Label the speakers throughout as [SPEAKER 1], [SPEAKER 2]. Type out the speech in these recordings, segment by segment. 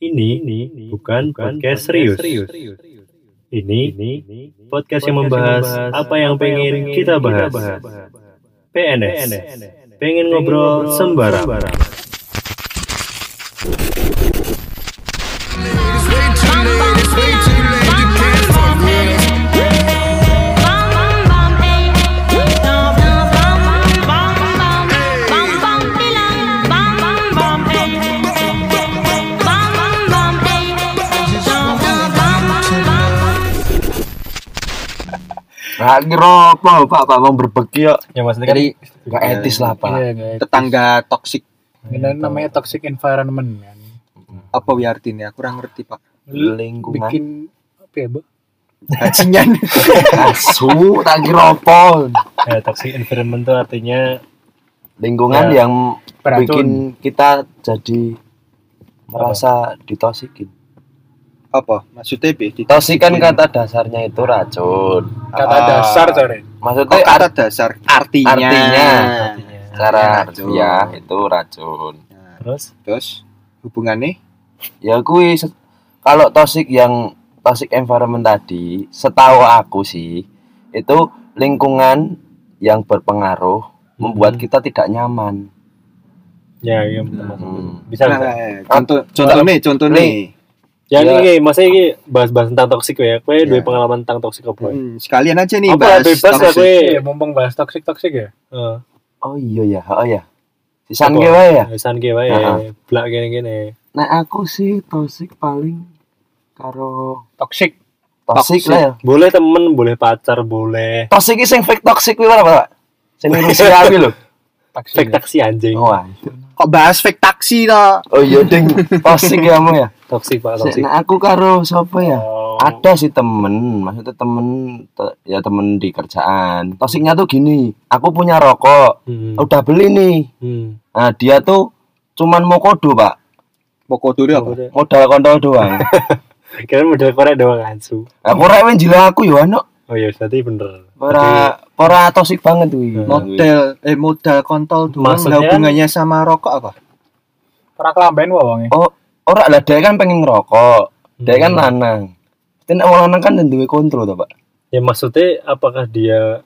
[SPEAKER 1] Ini, bukan podcast serius. Ini, podcast yang membahas apa yang pengen kita bahas. PNS, pengen ngobrol sembarang.
[SPEAKER 2] Lagi rokok, Pak, Pak mau berbagi kok.
[SPEAKER 1] Ya maksudnya
[SPEAKER 2] Jadi nggak etis lah, Pak.
[SPEAKER 3] Iya, guys.
[SPEAKER 4] tetangga toksik
[SPEAKER 3] Ini namanya toxic environment kan.
[SPEAKER 4] apa ya artinya kurang ngerti pak
[SPEAKER 2] Lingkungan.
[SPEAKER 3] Bikin apa ya, Bu?
[SPEAKER 4] bajingan
[SPEAKER 2] Asu, tak kira apa.
[SPEAKER 1] ya, toxic environment itu artinya
[SPEAKER 2] Lingkungan
[SPEAKER 1] Ya.
[SPEAKER 2] yang
[SPEAKER 3] Beracun.
[SPEAKER 2] bikin kita jadi merasa ditosikin.
[SPEAKER 4] Apa maksudnya bi di
[SPEAKER 2] Tosik kan kata dasarnya itu racun.
[SPEAKER 3] Kata
[SPEAKER 4] Ah.
[SPEAKER 3] dasar, sorry.
[SPEAKER 2] Maksudnya
[SPEAKER 4] oh, kata dasar artinya
[SPEAKER 2] Artinya.
[SPEAKER 1] artinya.
[SPEAKER 2] secara
[SPEAKER 4] racun.
[SPEAKER 2] harfiah itu racun.
[SPEAKER 4] Nah,
[SPEAKER 1] Terus
[SPEAKER 4] terus hubungannya
[SPEAKER 2] Ya kui kalau toxic yang toxic environment tadi, setahu aku sih itu lingkungan yang berpengaruh membuat
[SPEAKER 1] Mhm.
[SPEAKER 2] kita tidak nyaman.
[SPEAKER 1] ya, iya.
[SPEAKER 2] Hmm.
[SPEAKER 1] Bisa,
[SPEAKER 4] Nah,
[SPEAKER 1] bisa.
[SPEAKER 4] contoh contoh nih contoh nih
[SPEAKER 1] Ya,
[SPEAKER 2] Ya.
[SPEAKER 1] ini masa ini bahas-bahas tentang toxic ya. Kowe
[SPEAKER 4] Ya.
[SPEAKER 1] duwe pengalaman tentang toxic apa? ya?
[SPEAKER 4] Hmm, sekalian aja nih
[SPEAKER 1] Apa
[SPEAKER 4] bahas
[SPEAKER 1] bebas ya
[SPEAKER 4] toxic.
[SPEAKER 1] kowe?
[SPEAKER 3] Iya, mumpung bahas toxic toxic ya.
[SPEAKER 1] Heeh.
[SPEAKER 2] Oh iya ya, oh ya. Sisan wae ya.
[SPEAKER 1] Sisan ge wae.
[SPEAKER 2] Heeh.
[SPEAKER 1] Blak gini-gini.
[SPEAKER 2] Nah aku sih toxic paling karo
[SPEAKER 3] Toxic.
[SPEAKER 2] toxic,
[SPEAKER 4] Toxic.
[SPEAKER 2] lah ya.
[SPEAKER 1] Boleh temen, boleh pacar, boleh
[SPEAKER 2] Toxic iki sing fake toxic kuwi apa, Pak? Sing Rusia kuwi lho.
[SPEAKER 3] Toxic.
[SPEAKER 1] fake taksi anjing.
[SPEAKER 2] Wah.
[SPEAKER 4] kok bahas fake taksi toh
[SPEAKER 2] Oh iya ding, toxic ya mu ya.
[SPEAKER 1] Toxic Pak, toxic.
[SPEAKER 2] Nah aku karo sapa ya?
[SPEAKER 1] Oh.
[SPEAKER 2] Ada sih temen, maksudnya temen te- ya temen di kerjaan. Tosiknya tuh gini, aku punya rokok,
[SPEAKER 1] Hmm.
[SPEAKER 2] udah beli nih.
[SPEAKER 1] Hmm.
[SPEAKER 2] Nah dia tuh cuman mau kodo pak,
[SPEAKER 4] pokok dulu apa
[SPEAKER 1] Udah.
[SPEAKER 2] modal kontol doang.
[SPEAKER 1] Kira model korek doang ansu.
[SPEAKER 2] Aku remen jila aku ya ano,
[SPEAKER 1] Oh iya, berarti bener.
[SPEAKER 2] Ora ora tosik banget tuh.
[SPEAKER 1] Hmm.
[SPEAKER 4] model eh model kontol doang
[SPEAKER 1] Maksudnya-
[SPEAKER 4] hubungannya sama rokok apa
[SPEAKER 3] Ora kelamben wae wonge.
[SPEAKER 2] Oh, ora lah dia kan pengen ngerokok, dia kan
[SPEAKER 1] Hmm.
[SPEAKER 2] lanang. Tidak mau lanang kan duwe kontrol tuh pak.
[SPEAKER 1] Ya maksudnya apakah dia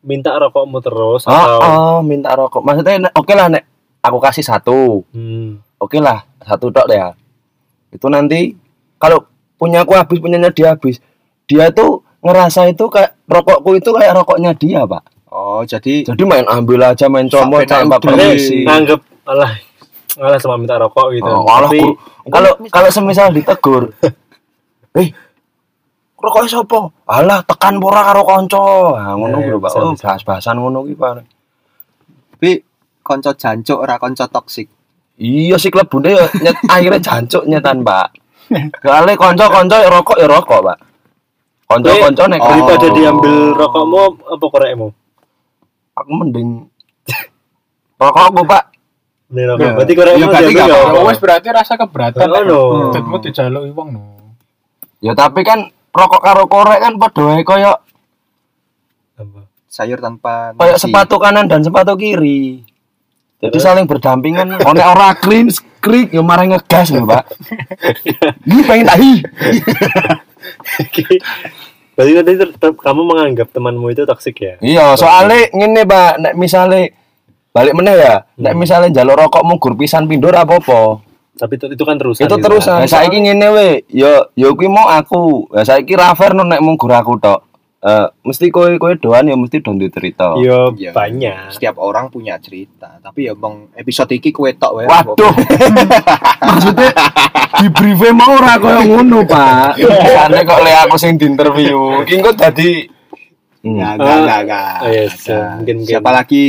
[SPEAKER 1] minta rokokmu terus
[SPEAKER 2] Oh,
[SPEAKER 1] atau
[SPEAKER 2] oh, minta rokok. Maksudnya oke lah nek aku kasih satu,
[SPEAKER 1] Hmm.
[SPEAKER 2] oke lah satu dok ya itu nanti kalau punya aku habis punyanya dia habis dia tuh ngerasa itu kayak rokokku itu kayak rokoknya dia pak.
[SPEAKER 4] Oh jadi
[SPEAKER 2] jadi main ambil aja main comot tanpa permisi
[SPEAKER 1] nganggep alah alah sama minta rokok gitu.
[SPEAKER 2] Oh, alah,
[SPEAKER 1] Tapi
[SPEAKER 2] kalau kalau semisal ditegur eh rokoknya sopo alah tekan pora karo konco nah, ngono
[SPEAKER 1] Eh,
[SPEAKER 2] lho pak.
[SPEAKER 1] bisa,
[SPEAKER 2] oh bahas-bahasan ngono ki pak.
[SPEAKER 4] Tapi konco jancuk ora konco toksik.
[SPEAKER 2] Iya sih klebune ya nyet, akhirnya jancuk nyetan pak. Soalnya konco-konco ya rokok ya rokok pak konco-konco nek
[SPEAKER 4] Oh.
[SPEAKER 1] daripada diambil rokokmu apa korekmu?
[SPEAKER 2] aku mending rokokku pak
[SPEAKER 1] Ini rokok.
[SPEAKER 4] Ya.
[SPEAKER 1] Berarti korekmu
[SPEAKER 4] Ya, berarti
[SPEAKER 1] ya
[SPEAKER 4] apa-apa.
[SPEAKER 1] apa?
[SPEAKER 3] Wes berarti rasa keberatan.
[SPEAKER 1] Oh, no.
[SPEAKER 3] Tutmu dijaluki wong no.
[SPEAKER 2] ya tapi kan rokok karo korek kan padha wae koyo
[SPEAKER 1] Apa?
[SPEAKER 4] sayur tanpa
[SPEAKER 2] koyo sepatu kanan dan sepatu kiri jadi saling berdampingan onek ora clean skrik yo marang ngegas lho pak ini pengen tahi.
[SPEAKER 1] Berarti nanti tetap kamu menganggap temanmu itu toksik ya?
[SPEAKER 2] iya soalnya ngene pak. Nek misale balik meneh ya. Nek misale njaluk rokok munggur pisan pindur apa apa
[SPEAKER 1] Tapi itu, itu kan terusan.
[SPEAKER 2] itu terusan.
[SPEAKER 1] Nah,
[SPEAKER 2] saiki ngene we yo yo kuwi mau aku. Ya saiki ra fair no nek munggur aku tok Eh, mesti kowe kowe doan ya mesti don cerita
[SPEAKER 1] Iya
[SPEAKER 4] Iya.
[SPEAKER 1] banyak.
[SPEAKER 4] setiap orang punya cerita tapi ya bang episode iki kue tok wae
[SPEAKER 2] Waduh. Maksudnya di brief mau ora koyo ngono, Pak. Sane kok le aku sing diinterview. Iki kok dadi
[SPEAKER 4] Enggak,
[SPEAKER 1] Ah,
[SPEAKER 4] enggak, enggak, enggak.
[SPEAKER 1] oh, yes,
[SPEAKER 4] Enggak.
[SPEAKER 1] mungkin- mungkin.
[SPEAKER 4] Siapa lagi?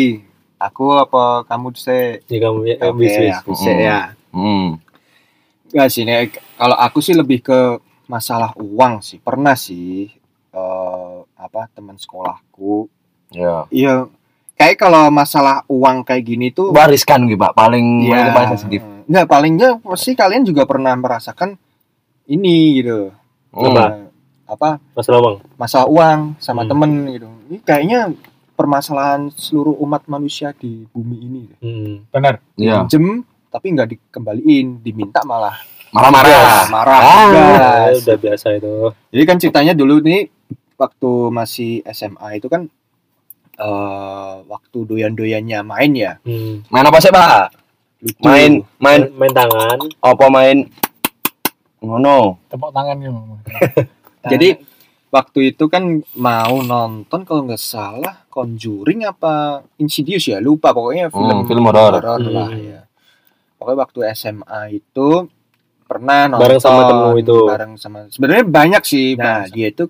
[SPEAKER 4] Aku apa kamu se?
[SPEAKER 1] Ya kamu ya
[SPEAKER 4] Oke,
[SPEAKER 1] bis bis.
[SPEAKER 4] aku se
[SPEAKER 2] Hmm.
[SPEAKER 4] ya.
[SPEAKER 2] Hmm.
[SPEAKER 4] Enggak sih, Nek. kalau aku sih lebih ke masalah uang sih. Pernah sih eh apa teman sekolahku.
[SPEAKER 2] Ya.
[SPEAKER 4] Iya, kayak kalau masalah uang kayak gini tuh
[SPEAKER 2] Wariskan gitu, Pak. Paling
[SPEAKER 4] Iya.
[SPEAKER 2] paling sensitif.
[SPEAKER 4] Enggak, palingnya pasti kalian juga pernah merasakan ini gitu.
[SPEAKER 2] Hmm.
[SPEAKER 1] Apa?
[SPEAKER 4] Apa
[SPEAKER 1] Masalah bang.
[SPEAKER 4] masalah uang sama
[SPEAKER 1] Hmm.
[SPEAKER 4] temen gitu. Ini kayaknya permasalahan seluruh umat manusia di bumi ini.
[SPEAKER 1] Hmm.
[SPEAKER 2] Iya.
[SPEAKER 4] Pinjem tapi nggak dikembaliin, diminta malah
[SPEAKER 2] Marah-marah.
[SPEAKER 4] marah
[SPEAKER 2] Ah.
[SPEAKER 1] Ya, udah biasa itu.
[SPEAKER 4] Jadi kan ceritanya dulu nih waktu masih SMA itu kan eh waktu doyan-doyannya main ya.
[SPEAKER 1] Hmm.
[SPEAKER 2] Main apa sih, Pak?
[SPEAKER 4] Lucu.
[SPEAKER 2] Main main
[SPEAKER 1] Main, tangan.
[SPEAKER 2] apa main ngono.
[SPEAKER 3] Tepuk tangan gitu. Mama.
[SPEAKER 4] Jadi waktu itu kan mau nonton kalau nggak salah Conjuring apa Insidious ya lupa pokoknya film
[SPEAKER 2] Hmm, film horor.
[SPEAKER 4] lah
[SPEAKER 1] Hmm.
[SPEAKER 4] ya. Pokoknya waktu SMA itu pernah nonton
[SPEAKER 1] Bareng sama temenmu itu.
[SPEAKER 4] Bareng sama sebenarnya banyak sih. Nah, dia itu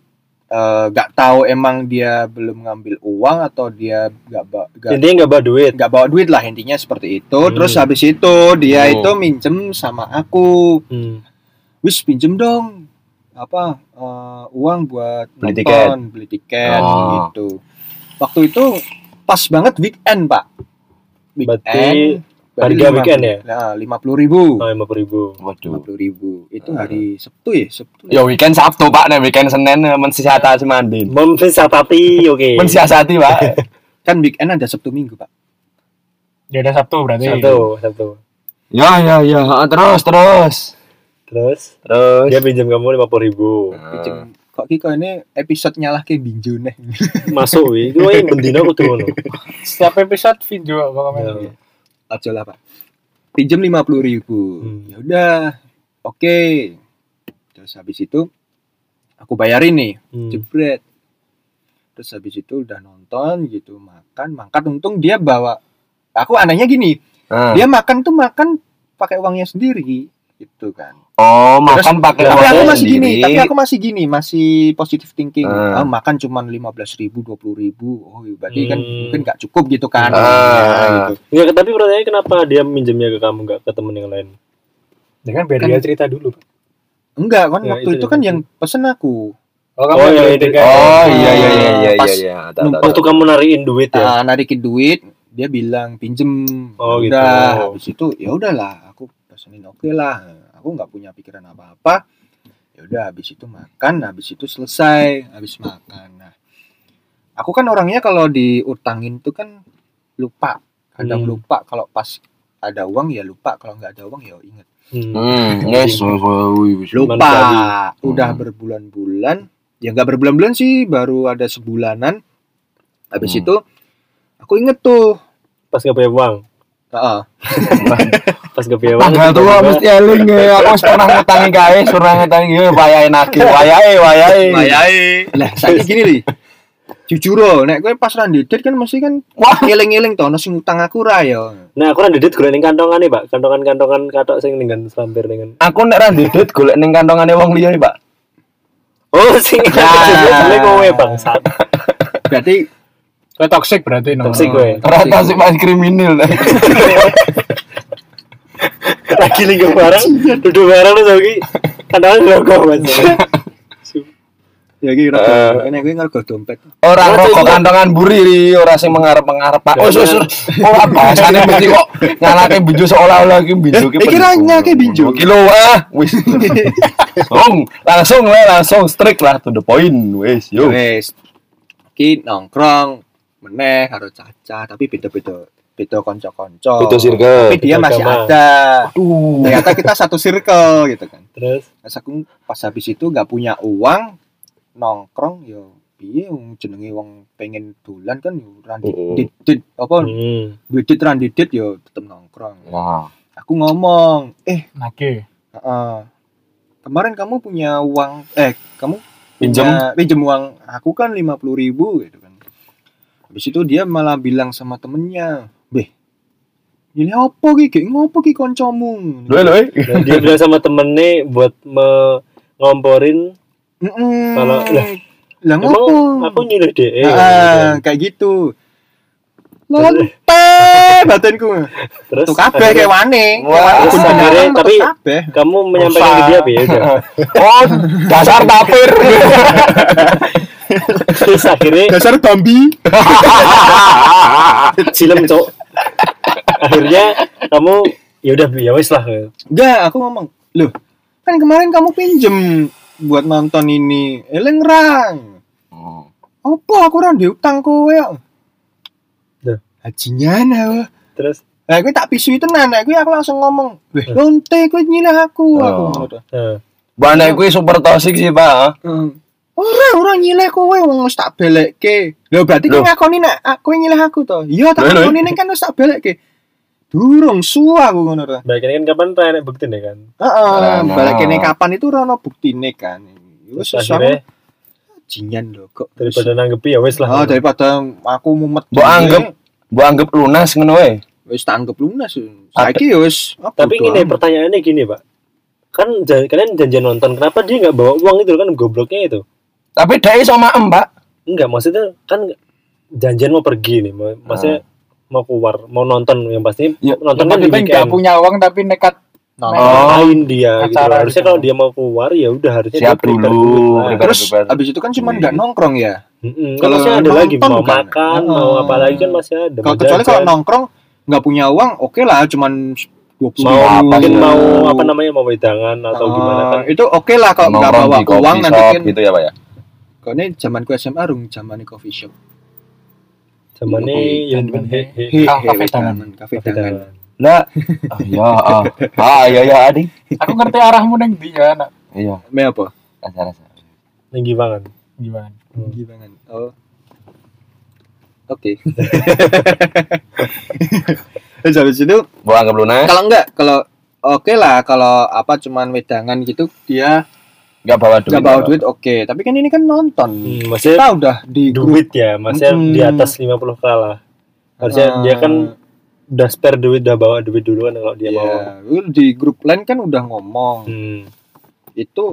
[SPEAKER 4] eh, nggak tahu emang dia belum ngambil uang atau dia nggak nggak
[SPEAKER 1] Intinya nggak bawa duit.
[SPEAKER 4] nggak bawa duit lah intinya seperti itu.
[SPEAKER 1] Hmm.
[SPEAKER 4] Terus habis itu dia
[SPEAKER 2] Hmm.
[SPEAKER 4] itu minjem sama aku
[SPEAKER 1] Hmm.
[SPEAKER 4] wis pinjem dong apa eh, uang buat
[SPEAKER 2] Beli
[SPEAKER 4] nonton,
[SPEAKER 2] tiket.
[SPEAKER 4] beli tiket
[SPEAKER 2] Oh.
[SPEAKER 4] gitu waktu itu pas banget weekend pak
[SPEAKER 1] Berarti harga weekend ya?
[SPEAKER 4] lima puluh ribu
[SPEAKER 1] Oh, lima puluh ribu.
[SPEAKER 4] lima
[SPEAKER 2] Waduh.
[SPEAKER 4] puluh ribu itu
[SPEAKER 2] Ah.
[SPEAKER 4] hari Sabtu ya Sabtu
[SPEAKER 2] Ya weekend Sabtu, Pak. Nah, weekend Senin mensiasati mandin.
[SPEAKER 1] Mempersatati, oke.
[SPEAKER 2] Mensiasati, Pak.
[SPEAKER 4] kan weekend ada Sabtu Minggu pak
[SPEAKER 3] Ya udah Sabtu berarti.
[SPEAKER 1] Satu, satu.
[SPEAKER 2] Ya, ya, ya. Terus, terus.
[SPEAKER 1] Terus
[SPEAKER 2] Terus.
[SPEAKER 1] dia pinjam kamu lima puluh ribu.
[SPEAKER 2] Ah.
[SPEAKER 4] Pinjem- kok Kiko ini episode nyalah ke binju nih
[SPEAKER 1] Masuk, wi. Itu yang bendina aku tuh ngono.
[SPEAKER 3] Setiap episode video pokoknya.
[SPEAKER 1] Ya.
[SPEAKER 4] Aja lah pak. Pinjem lima puluh ribu.
[SPEAKER 1] Hmm.
[SPEAKER 4] ya udah. Oke. Terus habis itu aku bayarin nih.
[SPEAKER 1] Hmm.
[SPEAKER 4] jebret. Terus habis itu udah nonton gitu makan makan untung dia bawa. Aku anehnya gini.
[SPEAKER 2] Ah.
[SPEAKER 4] dia makan tuh makan pakai uangnya sendiri gitu kan
[SPEAKER 2] Oh,
[SPEAKER 4] Terus-
[SPEAKER 2] makan pakai
[SPEAKER 4] tapi aku masih gini
[SPEAKER 2] sendiri.
[SPEAKER 4] tapi aku masih gini masih positive thinking
[SPEAKER 2] Ah.
[SPEAKER 4] Ah, makan cuman lima belas ribu dua puluh ribu oh berarti kan
[SPEAKER 1] Hmm.
[SPEAKER 4] mungkin nggak cukup gitu kan
[SPEAKER 2] Ah.
[SPEAKER 4] Ya, gitu.
[SPEAKER 1] Enggak, tapi pertanyaannya kenapa dia minjemnya ke kamu nggak ke temen yang lain?
[SPEAKER 3] Ya kan biar
[SPEAKER 4] Kan-
[SPEAKER 3] dia cerita dulu. Pak.
[SPEAKER 4] enggak kan
[SPEAKER 1] Ya,
[SPEAKER 4] waktu
[SPEAKER 1] itu
[SPEAKER 4] itu kan yang pesen aku
[SPEAKER 3] Oh, kamu
[SPEAKER 1] Oh, iya, iya.
[SPEAKER 3] tiket.
[SPEAKER 2] Oh, iya, iya, iya, iya,
[SPEAKER 4] Pas
[SPEAKER 2] iya, iya.
[SPEAKER 1] Waktu kamu narikin duit ya?
[SPEAKER 4] Ah, narikin duit dia bilang pinjem
[SPEAKER 1] Oh, gitu.
[SPEAKER 4] udah habis itu ya udahlah aku pesenin oke lah aku nggak punya pikiran apa apa ya udah habis itu makan habis itu selesai habis makan nah aku kan orangnya kalau diutangin tuh kan lupa kadang
[SPEAKER 1] Hmm.
[SPEAKER 4] lupa kalau pas ada uang ya lupa kalau nggak ada uang ya inget
[SPEAKER 1] Hmm.
[SPEAKER 2] Hmm, yes,
[SPEAKER 4] lupa
[SPEAKER 1] Manusiawi.
[SPEAKER 4] udah
[SPEAKER 2] Hmm.
[SPEAKER 4] berbulan-bulan ya nggak berbulan-bulan sih baru ada sebulanan habis
[SPEAKER 2] Hmm.
[SPEAKER 4] itu aku inget tuh
[SPEAKER 1] Pas gak punya uang.
[SPEAKER 4] Heeh.
[SPEAKER 1] Pas punya uang.
[SPEAKER 2] Tanggal tua mesti eling ya. Aku wis pernah ngutangi kae, pernah ngutangi ya wayahe nagih, wayahe, wayahe.
[SPEAKER 4] lah saya gini nih jujur loh nek gue pas randidit kan mesti kan
[SPEAKER 2] Wah.
[SPEAKER 4] eling-eling toh nasi ngutang aku ra ya
[SPEAKER 1] Nah, aku dedit golek ning kantongan Pak. Kantongan-kantongan katok sing dengan selampir dengan.
[SPEAKER 2] Aku nek ra ndedit golek ning kantongane wong liya, Pak.
[SPEAKER 1] Oh, sing
[SPEAKER 4] Nah.
[SPEAKER 1] golek kowe bangsat.
[SPEAKER 4] berarti
[SPEAKER 3] Kau toxic berarti no.
[SPEAKER 1] Toxic gue.
[SPEAKER 2] Rata sih mas kriminal.
[SPEAKER 1] Lagi lingkup barang, duduk barang lu lagi. Kantongan logo Mas.
[SPEAKER 4] ya gitu
[SPEAKER 2] Eh.
[SPEAKER 4] nek gue ngergo dompet
[SPEAKER 2] Orang
[SPEAKER 1] Ora,
[SPEAKER 2] rokok kantongan buri ri, ora sing mengarep-mengarep, Pak. Oh, susur. Ora bahasane mesti kok nyalake binju seolah-olah iki binju ki.
[SPEAKER 4] Eh, iki ra nyake binju.
[SPEAKER 2] Kilo ah, wis. Langsung, langsung lah, langsung strict lah to the point, wis. Yo.
[SPEAKER 4] wes ki nongkrong meneh karo caca tapi beda-beda beda konco-konco
[SPEAKER 2] Itu circle.
[SPEAKER 4] tapi dia
[SPEAKER 1] Beda
[SPEAKER 4] masih
[SPEAKER 1] agama.
[SPEAKER 4] ada
[SPEAKER 2] Aduh.
[SPEAKER 4] ternyata kita satu circle gitu kan
[SPEAKER 1] Terus
[SPEAKER 4] Pas aku pas habis itu nggak punya uang nongkrong yo piye wong jenenge wong pengen dolan kan yo randit
[SPEAKER 2] Mm-mm.
[SPEAKER 4] didit apa
[SPEAKER 1] hmm.
[SPEAKER 4] didit randidit yo tetep nongkrong
[SPEAKER 2] Wah.
[SPEAKER 4] aku ngomong eh
[SPEAKER 3] Nage.
[SPEAKER 4] heeh, kemarin kamu punya uang eh kamu
[SPEAKER 2] Pinjem.
[SPEAKER 4] punya- pinjem uang aku kan lima puluh ribu gitu kan habis itu dia malah bilang sama temennya beh ini apa ki Ki? ngopo ki koncomu
[SPEAKER 2] Lho lho. eh.
[SPEAKER 1] Dan dia bilang sama temennya buat me ngomporin
[SPEAKER 4] Mm-mm.
[SPEAKER 1] Kalau- lah,
[SPEAKER 4] lah ngopo
[SPEAKER 1] aku nyuruh DE
[SPEAKER 4] Ah, kayak gitu. Lonte batinku.
[SPEAKER 1] terus
[SPEAKER 4] Tuh kabeh kayak wane.
[SPEAKER 2] Wah,
[SPEAKER 1] akhirnya, tapi-
[SPEAKER 4] kabeh.
[SPEAKER 1] kamu menyampaikan ke dia ya udah
[SPEAKER 2] Oh, dasar tapir.
[SPEAKER 1] terus akhirnya
[SPEAKER 4] Dasar Bambi.
[SPEAKER 1] silem cok akhirnya kamu ya udah ya wes lah
[SPEAKER 4] Enggak, aku ngomong, "Loh, kan kemarin kamu pinjem buat nonton ini. Eleng rang. Apa aku ora diutang kowe kok?"
[SPEAKER 1] Loh.
[SPEAKER 4] Hajinya nah.
[SPEAKER 1] terus
[SPEAKER 4] Nah, gue tak pisui tenan, nah, gue aku langsung ngomong, "Weh, lonte gue nyileh aku." Aku
[SPEAKER 2] Oh.
[SPEAKER 4] to.
[SPEAKER 1] Nah,
[SPEAKER 2] Bane kuwi super toxic sih, Pak.
[SPEAKER 4] Ora, ora nyileh kowe wong wis tak belekke. Lho berarti kowe ngakoni nek aku nyileh aku to. Iya, tak ngakoni ning kan wis tak belekke. Durung suwa aku ngono to.
[SPEAKER 1] baik kan kapan tanya bukti nih kan.
[SPEAKER 4] Heeh,
[SPEAKER 2] Nah.
[SPEAKER 4] ning kapan itu ora ono buktine kan. Wis wis
[SPEAKER 1] akhirnya
[SPEAKER 4] jinyan lho kok.
[SPEAKER 1] daripada nanggepi ya wes lah.
[SPEAKER 4] Oh, daripada aku mumet.
[SPEAKER 2] Mbok anggap mbok anggap lunas ngono wae.
[SPEAKER 4] wis tak anggap lunas. Saiki ya wis
[SPEAKER 1] Tapi
[SPEAKER 4] amat.
[SPEAKER 1] pertanyaannya gini pak. Kan kalian janjian nonton, kenapa dia nggak bawa uang itu kan gobloknya itu?
[SPEAKER 2] Tapi dia iso maem, Pak.
[SPEAKER 1] Enggak, maksudnya kan janjian mau pergi nih, mau, maksudnya mau keluar, mau nonton yang pasti
[SPEAKER 2] Ya,
[SPEAKER 1] nonton kan di
[SPEAKER 3] penting nggak
[SPEAKER 1] weekend.
[SPEAKER 3] punya uang tapi nekat
[SPEAKER 4] Nah,
[SPEAKER 2] Oh.
[SPEAKER 1] main dia gitu. Harusnya
[SPEAKER 3] gitu.
[SPEAKER 1] kalau dia mau keluar ya udah harusnya
[SPEAKER 2] Siap
[SPEAKER 1] dia
[SPEAKER 2] dulu, prepare.
[SPEAKER 4] Terus abis itu kan cuma
[SPEAKER 2] Iya.
[SPEAKER 4] nggak nongkrong ya.
[SPEAKER 1] Kan
[SPEAKER 4] Kalau
[SPEAKER 1] masih ada lagi mau
[SPEAKER 4] kan?
[SPEAKER 1] makan, mau
[SPEAKER 4] Heeh.
[SPEAKER 1] apa lagi kan masih ada.
[SPEAKER 4] Kalau kecuali kalau nongkrong nggak punya uang, oke lah, cuman
[SPEAKER 1] mau
[SPEAKER 2] apa
[SPEAKER 1] mungkin mau apa namanya mau wedangan atau gimana kan.
[SPEAKER 4] itu oke lah kalau nggak bawa uang nanti kan.
[SPEAKER 2] gitu ya, Pak ya.
[SPEAKER 4] Kalau ini zaman ku SMA rung zaman coffee shop.
[SPEAKER 1] Zaman ini yang he- he-
[SPEAKER 4] He-
[SPEAKER 3] Kafe tangan.
[SPEAKER 4] Kafe tangan.
[SPEAKER 2] Lah, ah, ya, ah, ah, ya, ya, Adi.
[SPEAKER 3] aku ngerti arahmu neng dia anak
[SPEAKER 2] Iya,
[SPEAKER 4] Me apa?
[SPEAKER 2] rasa-rasa.
[SPEAKER 1] Tinggi banget.
[SPEAKER 3] gimana
[SPEAKER 4] Gimana? Oh. Oke. Terus habis itu
[SPEAKER 2] Mbok anggap lunas,
[SPEAKER 4] kalau enggak kalau oke lah kalau apa cuman wedangan gitu dia
[SPEAKER 2] enggak bawa duit.
[SPEAKER 4] nggak bawa duit oke tapi kan ini kan nonton
[SPEAKER 1] Hmm, maksudnya
[SPEAKER 4] kita udah di
[SPEAKER 1] duit ya, maksudnya
[SPEAKER 4] Mm-mm.
[SPEAKER 1] di atas 50 k lah. Harusnya
[SPEAKER 4] Ah.
[SPEAKER 1] dia kan udah spare duit, udah bawa duit dulu kan kalau dia mau.
[SPEAKER 4] ya, lu di grup lain kan udah ngomong
[SPEAKER 1] Hmm.
[SPEAKER 4] itu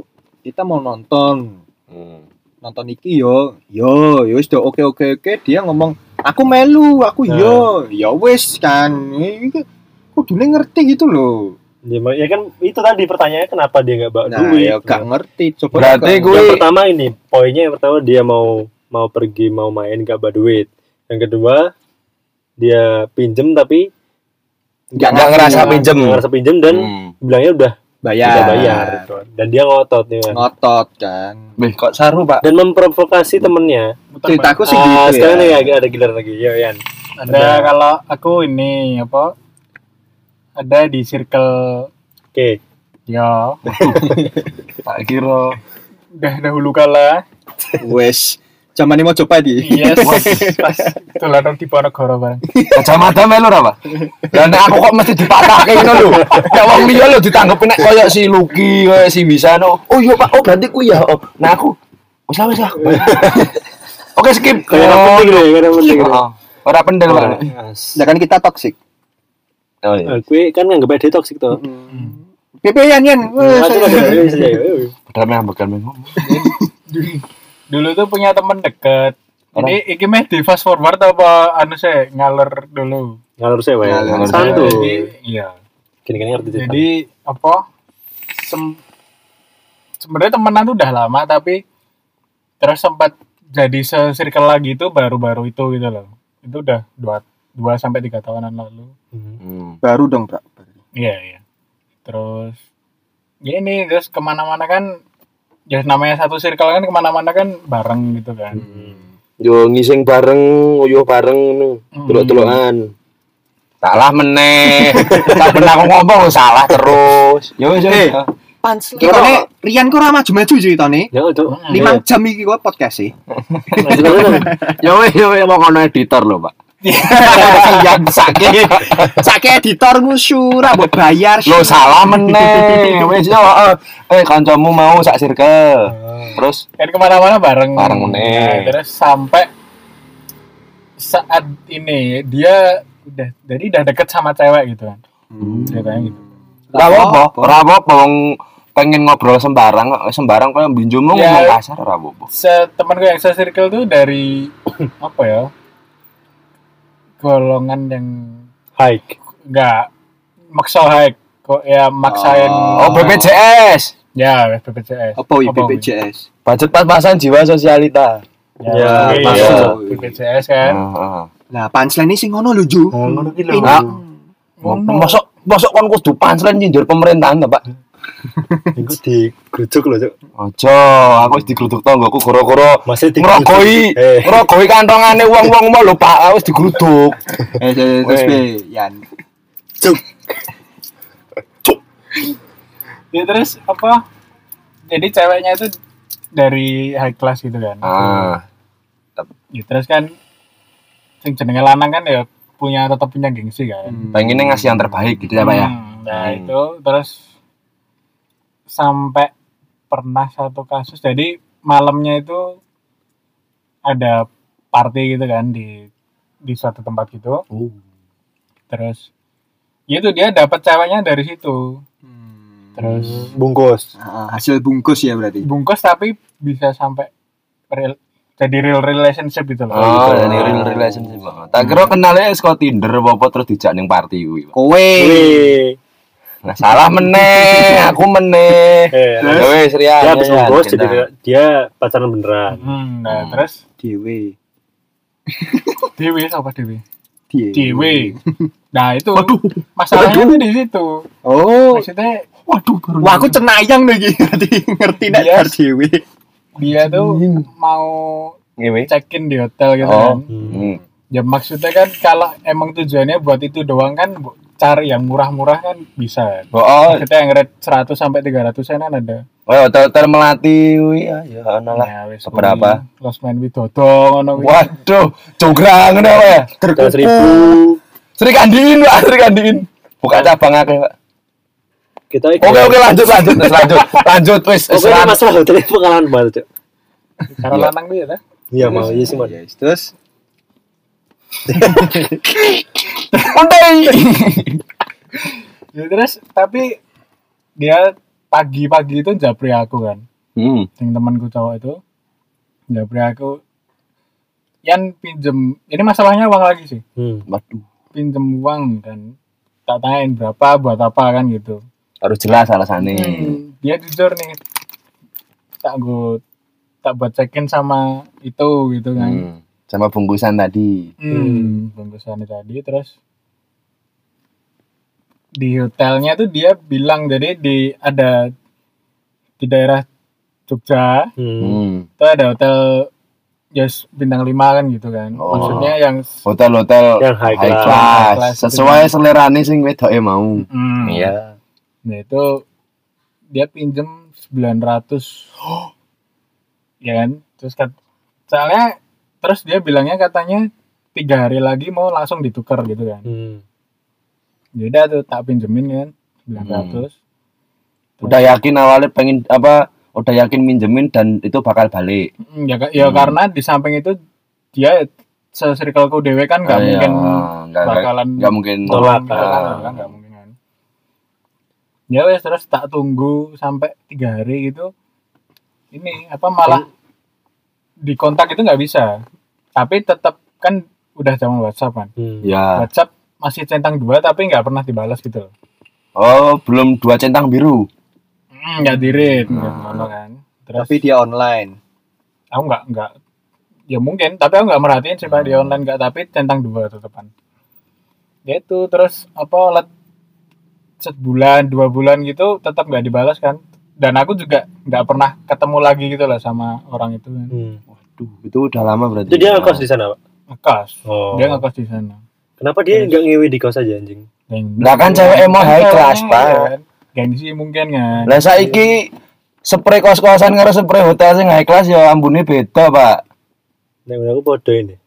[SPEAKER 4] kita mau nonton
[SPEAKER 2] Hmm.
[SPEAKER 4] nonton iki yo yo yo wis do oke oke oke dia ngomong aku melu aku yo ya wis kan ini kudune ngerti gitu loh
[SPEAKER 1] Ya, ya kan itu tadi pertanyaannya kenapa dia nggak bawa
[SPEAKER 4] nah
[SPEAKER 1] duit?
[SPEAKER 4] ya gak ngerti coba
[SPEAKER 2] Berarti gue-
[SPEAKER 1] Yang pertama ini, poinnya yang pertama dia mau mau pergi mau main nggak bawa duit. Yang kedua dia pinjem tapi
[SPEAKER 4] Nggak
[SPEAKER 2] ngerasa
[SPEAKER 4] ngerti,
[SPEAKER 2] pinjem.
[SPEAKER 1] nggak ngerasa pinjem dan
[SPEAKER 2] Hmm.
[SPEAKER 1] bilangnya udah
[SPEAKER 4] bayar
[SPEAKER 1] udah bayar gitu. dan dia ngotot nih kan.
[SPEAKER 4] ngotot kan
[SPEAKER 2] Beh, kok saru, Pak?
[SPEAKER 1] dan memprovokasi temennya.
[SPEAKER 4] ceritaku sih
[SPEAKER 1] Ah,
[SPEAKER 4] gitu
[SPEAKER 1] sekarang
[SPEAKER 4] ya
[SPEAKER 1] nih ada gilar lagi, yo Yan.
[SPEAKER 3] ada
[SPEAKER 1] Ada.
[SPEAKER 3] kalau aku ini apa ada di circle
[SPEAKER 1] Oke,
[SPEAKER 3] ya
[SPEAKER 2] Tak kira.
[SPEAKER 3] udah dahulu kala
[SPEAKER 4] wes zaman ini mau coba di
[SPEAKER 3] yes pas tulanan di Ponorogo bareng
[SPEAKER 2] Kacamata melu? Lah nek aku kok mesti dipatahke ngono lho. Ya wong liya lho ditanggepi nek koyo si Lucky, koyo si Wisano. Oh iya, Pak. Oh berarti ku ya. Oh, nah aku wis lah wis lah. Oke, skip.
[SPEAKER 1] kayak orang
[SPEAKER 2] Oh,
[SPEAKER 1] penting kayak orang penting. deh.
[SPEAKER 2] oh. Ora pendel, Pak.
[SPEAKER 4] ya kan kita toxic
[SPEAKER 2] Oh iya.
[SPEAKER 1] Nah, gue kan nggak dia toxic tuh.
[SPEAKER 4] PP yan yan Wes,
[SPEAKER 1] Aja lah, aja, aja, aja, aja.
[SPEAKER 2] Padahal memang bakal ngomong.
[SPEAKER 3] dulu tuh punya temen deket ini iki meh di fast forward apa anu sih ngalor dulu
[SPEAKER 1] saya, Pak.
[SPEAKER 4] Ngalur
[SPEAKER 1] Santuy.
[SPEAKER 3] jadi iya
[SPEAKER 1] Gini kan ngerti
[SPEAKER 3] jadi apa sem sebenarnya temenan tuh udah lama tapi terus sempat jadi se-circle lagi itu baru-baru itu gitu loh itu udah dua dua sampai tiga tahunan lalu
[SPEAKER 1] Hmm.
[SPEAKER 2] Hmm.
[SPEAKER 4] baru dong Brak.
[SPEAKER 3] iya iya terus ya ini terus ke mana-mana kan ya namanya satu circle kan ke mana-mana kan bareng gitu kan
[SPEAKER 2] Yo ngising bareng, uyuh bareng ngono.
[SPEAKER 3] Hmm.
[SPEAKER 2] Delok-delokan. Salah meneh. Tak pernah aku ngomong salah terus. Yo wis.
[SPEAKER 4] Eh.
[SPEAKER 2] wis.
[SPEAKER 4] Pans Kitane Rian ku ora maju-maju ceritane.
[SPEAKER 1] Ya, itu.
[SPEAKER 3] Hmm.
[SPEAKER 4] Lima jam iki kok podcast sih.
[SPEAKER 2] Yo wis yo wis mau kono editor lho, Pak. Yang sakit.
[SPEAKER 4] Sake editor ngusura mbok bayar.
[SPEAKER 2] Lo salah meneh. Wis yo heeh. Eh kancamu mau sak circle. Terus
[SPEAKER 3] kan ke mana-mana bareng
[SPEAKER 2] Bareng meneh.
[SPEAKER 3] Nah, terus sampai saat ini dia udah jadi udah deket sama cewek gitu kan ceritanya gitu
[SPEAKER 2] apa-apa wong pengen ngobrol sembarang kok sembarang kok binjum
[SPEAKER 3] Ya.
[SPEAKER 2] ngomong kasar apa-apa.
[SPEAKER 3] teman gue yang se-circle tuh dari apa ya golongan yang
[SPEAKER 1] Hike.
[SPEAKER 3] enggak maksa hike kok ya maksain
[SPEAKER 2] Oh, BPJS.
[SPEAKER 3] ya BPJS
[SPEAKER 4] Apa iki BPJS?
[SPEAKER 2] Budget pas-pasan jiwa sosialita.
[SPEAKER 1] Ya,
[SPEAKER 3] iya,
[SPEAKER 4] masuk.
[SPEAKER 3] BPJS kan.
[SPEAKER 4] Lah punchline ini sing ngono lho Ju.
[SPEAKER 1] Oh, ngono ki lho.
[SPEAKER 2] Nah.
[SPEAKER 3] Ngono.
[SPEAKER 2] Masuk masuk kon kudu punchline nyindir pemerintahan ta, Pak?
[SPEAKER 1] Iku digrujuk lho, Cuk.
[SPEAKER 2] Ojo, aku wis digruduk tanggoku gara-gara
[SPEAKER 1] Masih
[SPEAKER 2] ngrogoi,
[SPEAKER 1] Eh.
[SPEAKER 2] ngrogoi kantongane wong-wong mau lho, Pak, wis digruduk.
[SPEAKER 4] Eh terus
[SPEAKER 2] Weh.
[SPEAKER 4] be Yan.
[SPEAKER 3] ya terus apa jadi ceweknya itu dari high class gitu kan
[SPEAKER 2] Ah,
[SPEAKER 3] ya, terus kan sing jenenge lanang kan ya punya tetap punya gengsi kan
[SPEAKER 2] pengennya ngasih yang terbaik gitu ya, Pak ya.
[SPEAKER 3] Hmm, nah
[SPEAKER 2] Hmm.
[SPEAKER 3] itu terus sampai pernah satu kasus jadi malamnya itu ada party gitu kan di di suatu tempat gitu
[SPEAKER 2] Oh.
[SPEAKER 3] terus ya itu dia dapat ceweknya dari situ terus
[SPEAKER 1] bungkus
[SPEAKER 4] Ah, hasil bungkus ya berarti.
[SPEAKER 3] bungkus tapi bisa sampai real, jadi real relationship gitu loh
[SPEAKER 2] Oh, ini real relationship. Tak kira kenalnya saka Tinder apa terus dijak ning party kuwi.
[SPEAKER 4] Kowe.
[SPEAKER 2] Nah, salah meneh, aku meneh.
[SPEAKER 1] eh,
[SPEAKER 2] Ya wis Rian.
[SPEAKER 1] dia habis bungkus jadi dia pacaran beneran
[SPEAKER 3] hmm, nah
[SPEAKER 2] Hmm.
[SPEAKER 3] terus
[SPEAKER 4] Dewe.
[SPEAKER 3] Dewi apa Dewi
[SPEAKER 4] Dewe.
[SPEAKER 3] Dewi nah itu masalahnya tuh di situ
[SPEAKER 4] Oh.
[SPEAKER 3] maksudnya
[SPEAKER 2] Waduh, baru.
[SPEAKER 4] Wah, aku cenayang lagi ngerti ngerti nek
[SPEAKER 3] Yes.
[SPEAKER 4] bar dewe.
[SPEAKER 3] dia tuh mau
[SPEAKER 2] Ngewe.
[SPEAKER 3] check in di hotel gitu
[SPEAKER 2] Oh.
[SPEAKER 3] kan
[SPEAKER 2] Hmm.
[SPEAKER 3] ya maksudnya kan kalau emang tujuannya buat itu doang kan bu- cari yang murah-murah kan bisa
[SPEAKER 2] Oh, oh,
[SPEAKER 3] maksudnya yang rate 100 sampai 300 kan ada
[SPEAKER 2] oh, hotel-hotel melati kuwi ya, ya ono lah.
[SPEAKER 3] Ya, kuwi, Lost Man Widodo ngono kuwi.
[SPEAKER 2] Waduh, jograngan apa ya?
[SPEAKER 1] Dua seribu
[SPEAKER 2] Sri Kandiin, Pak, Sri Kandiin. Buka cabang akeh, Pak.
[SPEAKER 1] kita
[SPEAKER 2] Oke, oke, lanjut, lanjut, lanjut. Lanjut wis.
[SPEAKER 1] Oke,
[SPEAKER 2] lan-
[SPEAKER 1] masalah hotel itu pengalaman banget Cok.
[SPEAKER 3] Cara
[SPEAKER 2] Iya.
[SPEAKER 3] lanang dia ta.
[SPEAKER 1] iya mau iya sih Mat.
[SPEAKER 4] Yes, terus
[SPEAKER 2] Untai.
[SPEAKER 3] Ya, terus tapi dia pagi-pagi itu japri aku kan.
[SPEAKER 2] Hmm.
[SPEAKER 3] Yang temanku cowok itu japri aku Yan pinjem ini masalahnya uang lagi sih
[SPEAKER 1] Hmm.
[SPEAKER 2] Waduh,
[SPEAKER 3] pinjem uang kan tak tanyain berapa buat apa kan gitu
[SPEAKER 2] harus jelas alasannya.
[SPEAKER 3] Hmm, dia jujur nih tak gue tak buat check in sama itu gitu kan
[SPEAKER 2] Hmm. Sama bungkusan tadi.
[SPEAKER 3] hmm, bungkusannya tadi terus di hotelnya tuh dia bilang jadi di ada di daerah Jogja
[SPEAKER 1] Hmm.
[SPEAKER 2] Hmm.
[SPEAKER 3] itu ada hotel just bintang lima kan gitu kan
[SPEAKER 2] Oh.
[SPEAKER 3] maksudnya yang
[SPEAKER 2] Hotel-hotel
[SPEAKER 1] Yang high
[SPEAKER 2] high
[SPEAKER 1] class.
[SPEAKER 2] class.
[SPEAKER 3] High class gitu.
[SPEAKER 2] Sesuai selerane sing wedoke mau.
[SPEAKER 3] hmm,
[SPEAKER 2] Iya.
[SPEAKER 3] nah itu dia pinjem 900 ya kan terus kat, soalnya terus dia bilangnya katanya tiga hari lagi mau langsung ditukar gitu kan
[SPEAKER 1] Hmm.
[SPEAKER 3] Yaudah tuh tak pinjemin kan 900
[SPEAKER 2] Udah yakin awalnya pengen apa? Udah yakin minjemin dan itu bakal balik.
[SPEAKER 3] Mm, ya ya
[SPEAKER 2] Hmm.
[SPEAKER 3] karena di samping itu dia se-circleku dewe kan nggak
[SPEAKER 2] Ah, iya.
[SPEAKER 3] mungkin bakalan
[SPEAKER 2] nggak mungkin
[SPEAKER 1] Tolak. Ah.
[SPEAKER 3] kan, nggak mungkin kan ya wes terus tak tunggu sampai tiga hari gitu ini apa malah di kontak itu nggak bisa tapi tetap kan udah zaman WhatsApp kan
[SPEAKER 1] Hmm.
[SPEAKER 2] Ya.
[SPEAKER 3] WhatsApp masih centang dua tapi nggak pernah dibalas gitu loh
[SPEAKER 2] Oh, belum dua centang biru.
[SPEAKER 3] Hmm, nggak di read
[SPEAKER 2] Nah.
[SPEAKER 3] ngono kan terus
[SPEAKER 4] tapi dia online.
[SPEAKER 3] aku nggak nggak ya mungkin tapi aku nggak merhatiin sih pak di
[SPEAKER 2] Hmm.
[SPEAKER 3] online nggak tapi centang dua tetepan ya itu terus apa let sebulan dua bulan gitu tetap nggak dibalas kan dan aku juga nggak pernah ketemu lagi gitu lah sama orang itu kan
[SPEAKER 1] Hmm.
[SPEAKER 2] Waduh, itu udah lama berarti.
[SPEAKER 1] Itu dia ngekos di sana, Pak?
[SPEAKER 3] ngekos
[SPEAKER 1] Oh.
[SPEAKER 3] dia ngekos di sana
[SPEAKER 1] Kenapa dia nggak ngewe di kos aja anjing?
[SPEAKER 2] Lah kan cewek emang high class, Pak.
[SPEAKER 3] kan, gengsi mungkin kan
[SPEAKER 2] Lah saiki spray kos-kosan karo spray hotel sing high class ya ambune beda, Pak.
[SPEAKER 1] Nek aku bodoh ini.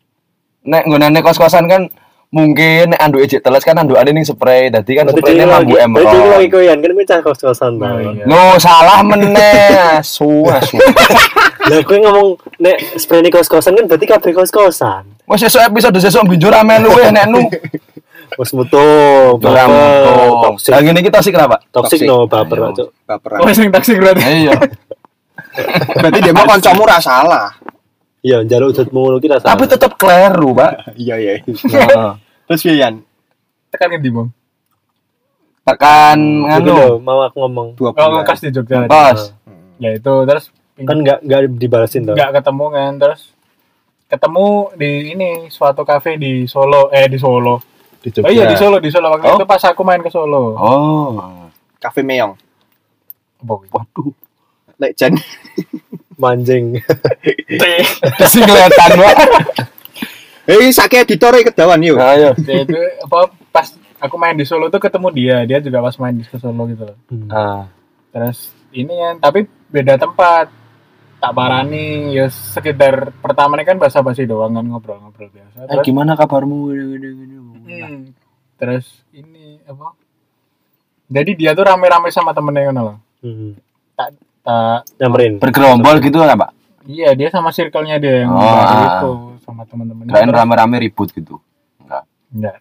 [SPEAKER 2] Nek nggonane kos-kosan kan mungkin nek anduke jek teles kan andukane ning spray. Dadi kan spraynya
[SPEAKER 1] dia
[SPEAKER 2] mambu
[SPEAKER 1] berarti dia lagi
[SPEAKER 2] emerald.
[SPEAKER 1] koyan kan mecah kos-kosan
[SPEAKER 3] Oh,
[SPEAKER 1] tau.
[SPEAKER 3] iya.
[SPEAKER 2] Lo salah meneh, asu asu.
[SPEAKER 1] Lah kowe ngomong nek spray ini kos-kosan kan berarti kabeh kos-kosan.
[SPEAKER 2] Wes sesuk episode sesuk binjur ame lu weh nek nu.
[SPEAKER 1] Wes mutu,
[SPEAKER 2] Ora
[SPEAKER 1] baper,
[SPEAKER 2] mutung.
[SPEAKER 1] toxic,
[SPEAKER 2] Lah ngene iki toksik kenapa?
[SPEAKER 1] toxic no baper. Cuk.
[SPEAKER 4] Baperan.
[SPEAKER 3] oh sing taksi berarti
[SPEAKER 2] Iya.
[SPEAKER 4] Berarti dia mau kancamu ra salah.
[SPEAKER 1] Iya, njaluk udut ngono ki rasa.
[SPEAKER 2] Tapi tetep kleru, Pak.
[SPEAKER 4] Iya iya. Terus piye Yan?
[SPEAKER 3] tekan ngendi bang
[SPEAKER 2] Tekan nganu.
[SPEAKER 1] mau aku ngomong.
[SPEAKER 4] Dua
[SPEAKER 3] ngekos di Jogja tadi.
[SPEAKER 2] Kos.
[SPEAKER 3] ya itu terus
[SPEAKER 1] Kan nggak nggak dibalasin toh.
[SPEAKER 3] nggak ketemu kan terus ketemu di ini suatu kafe di Solo eh di Solo
[SPEAKER 2] Di
[SPEAKER 3] oh iya di Solo di Solo waktu
[SPEAKER 2] Oh.
[SPEAKER 3] itu pas aku main ke Solo
[SPEAKER 2] Oh.
[SPEAKER 4] Cafe Meong.
[SPEAKER 2] Waduh.
[SPEAKER 4] Lek Jan.
[SPEAKER 1] Manjing.
[SPEAKER 2] Sing kelihatan, Pak.
[SPEAKER 4] Eh, sakit editor kedawan yuk.
[SPEAKER 2] Ayo.
[SPEAKER 3] Ya, itu apa pas aku main di Solo tuh ketemu dia dia juga pas main di Solo gitu loh
[SPEAKER 1] Hmm.
[SPEAKER 2] Ah.
[SPEAKER 3] terus ini ya tapi beda tempat tak parani ya sekedar pertama ini kan bahasa basi doang kan ngobrol-ngobrol biasa
[SPEAKER 2] Eh
[SPEAKER 3] terus,
[SPEAKER 2] gimana kabarmu?
[SPEAKER 3] Hmm, terus ini apa jadi dia tuh rame-rame sama temennya kan loh
[SPEAKER 1] Hmm.
[SPEAKER 3] tak
[SPEAKER 1] Nyamperin.
[SPEAKER 2] Bergerombol gitu kan, Pak?
[SPEAKER 3] iya dia sama circle-nya dia yang
[SPEAKER 2] Oh,
[SPEAKER 3] baru
[SPEAKER 2] ah.
[SPEAKER 3] itu sama temen-temennya
[SPEAKER 2] Kirain
[SPEAKER 3] Terus-
[SPEAKER 2] rame-rame ribut gitu. Enggak.
[SPEAKER 3] enggak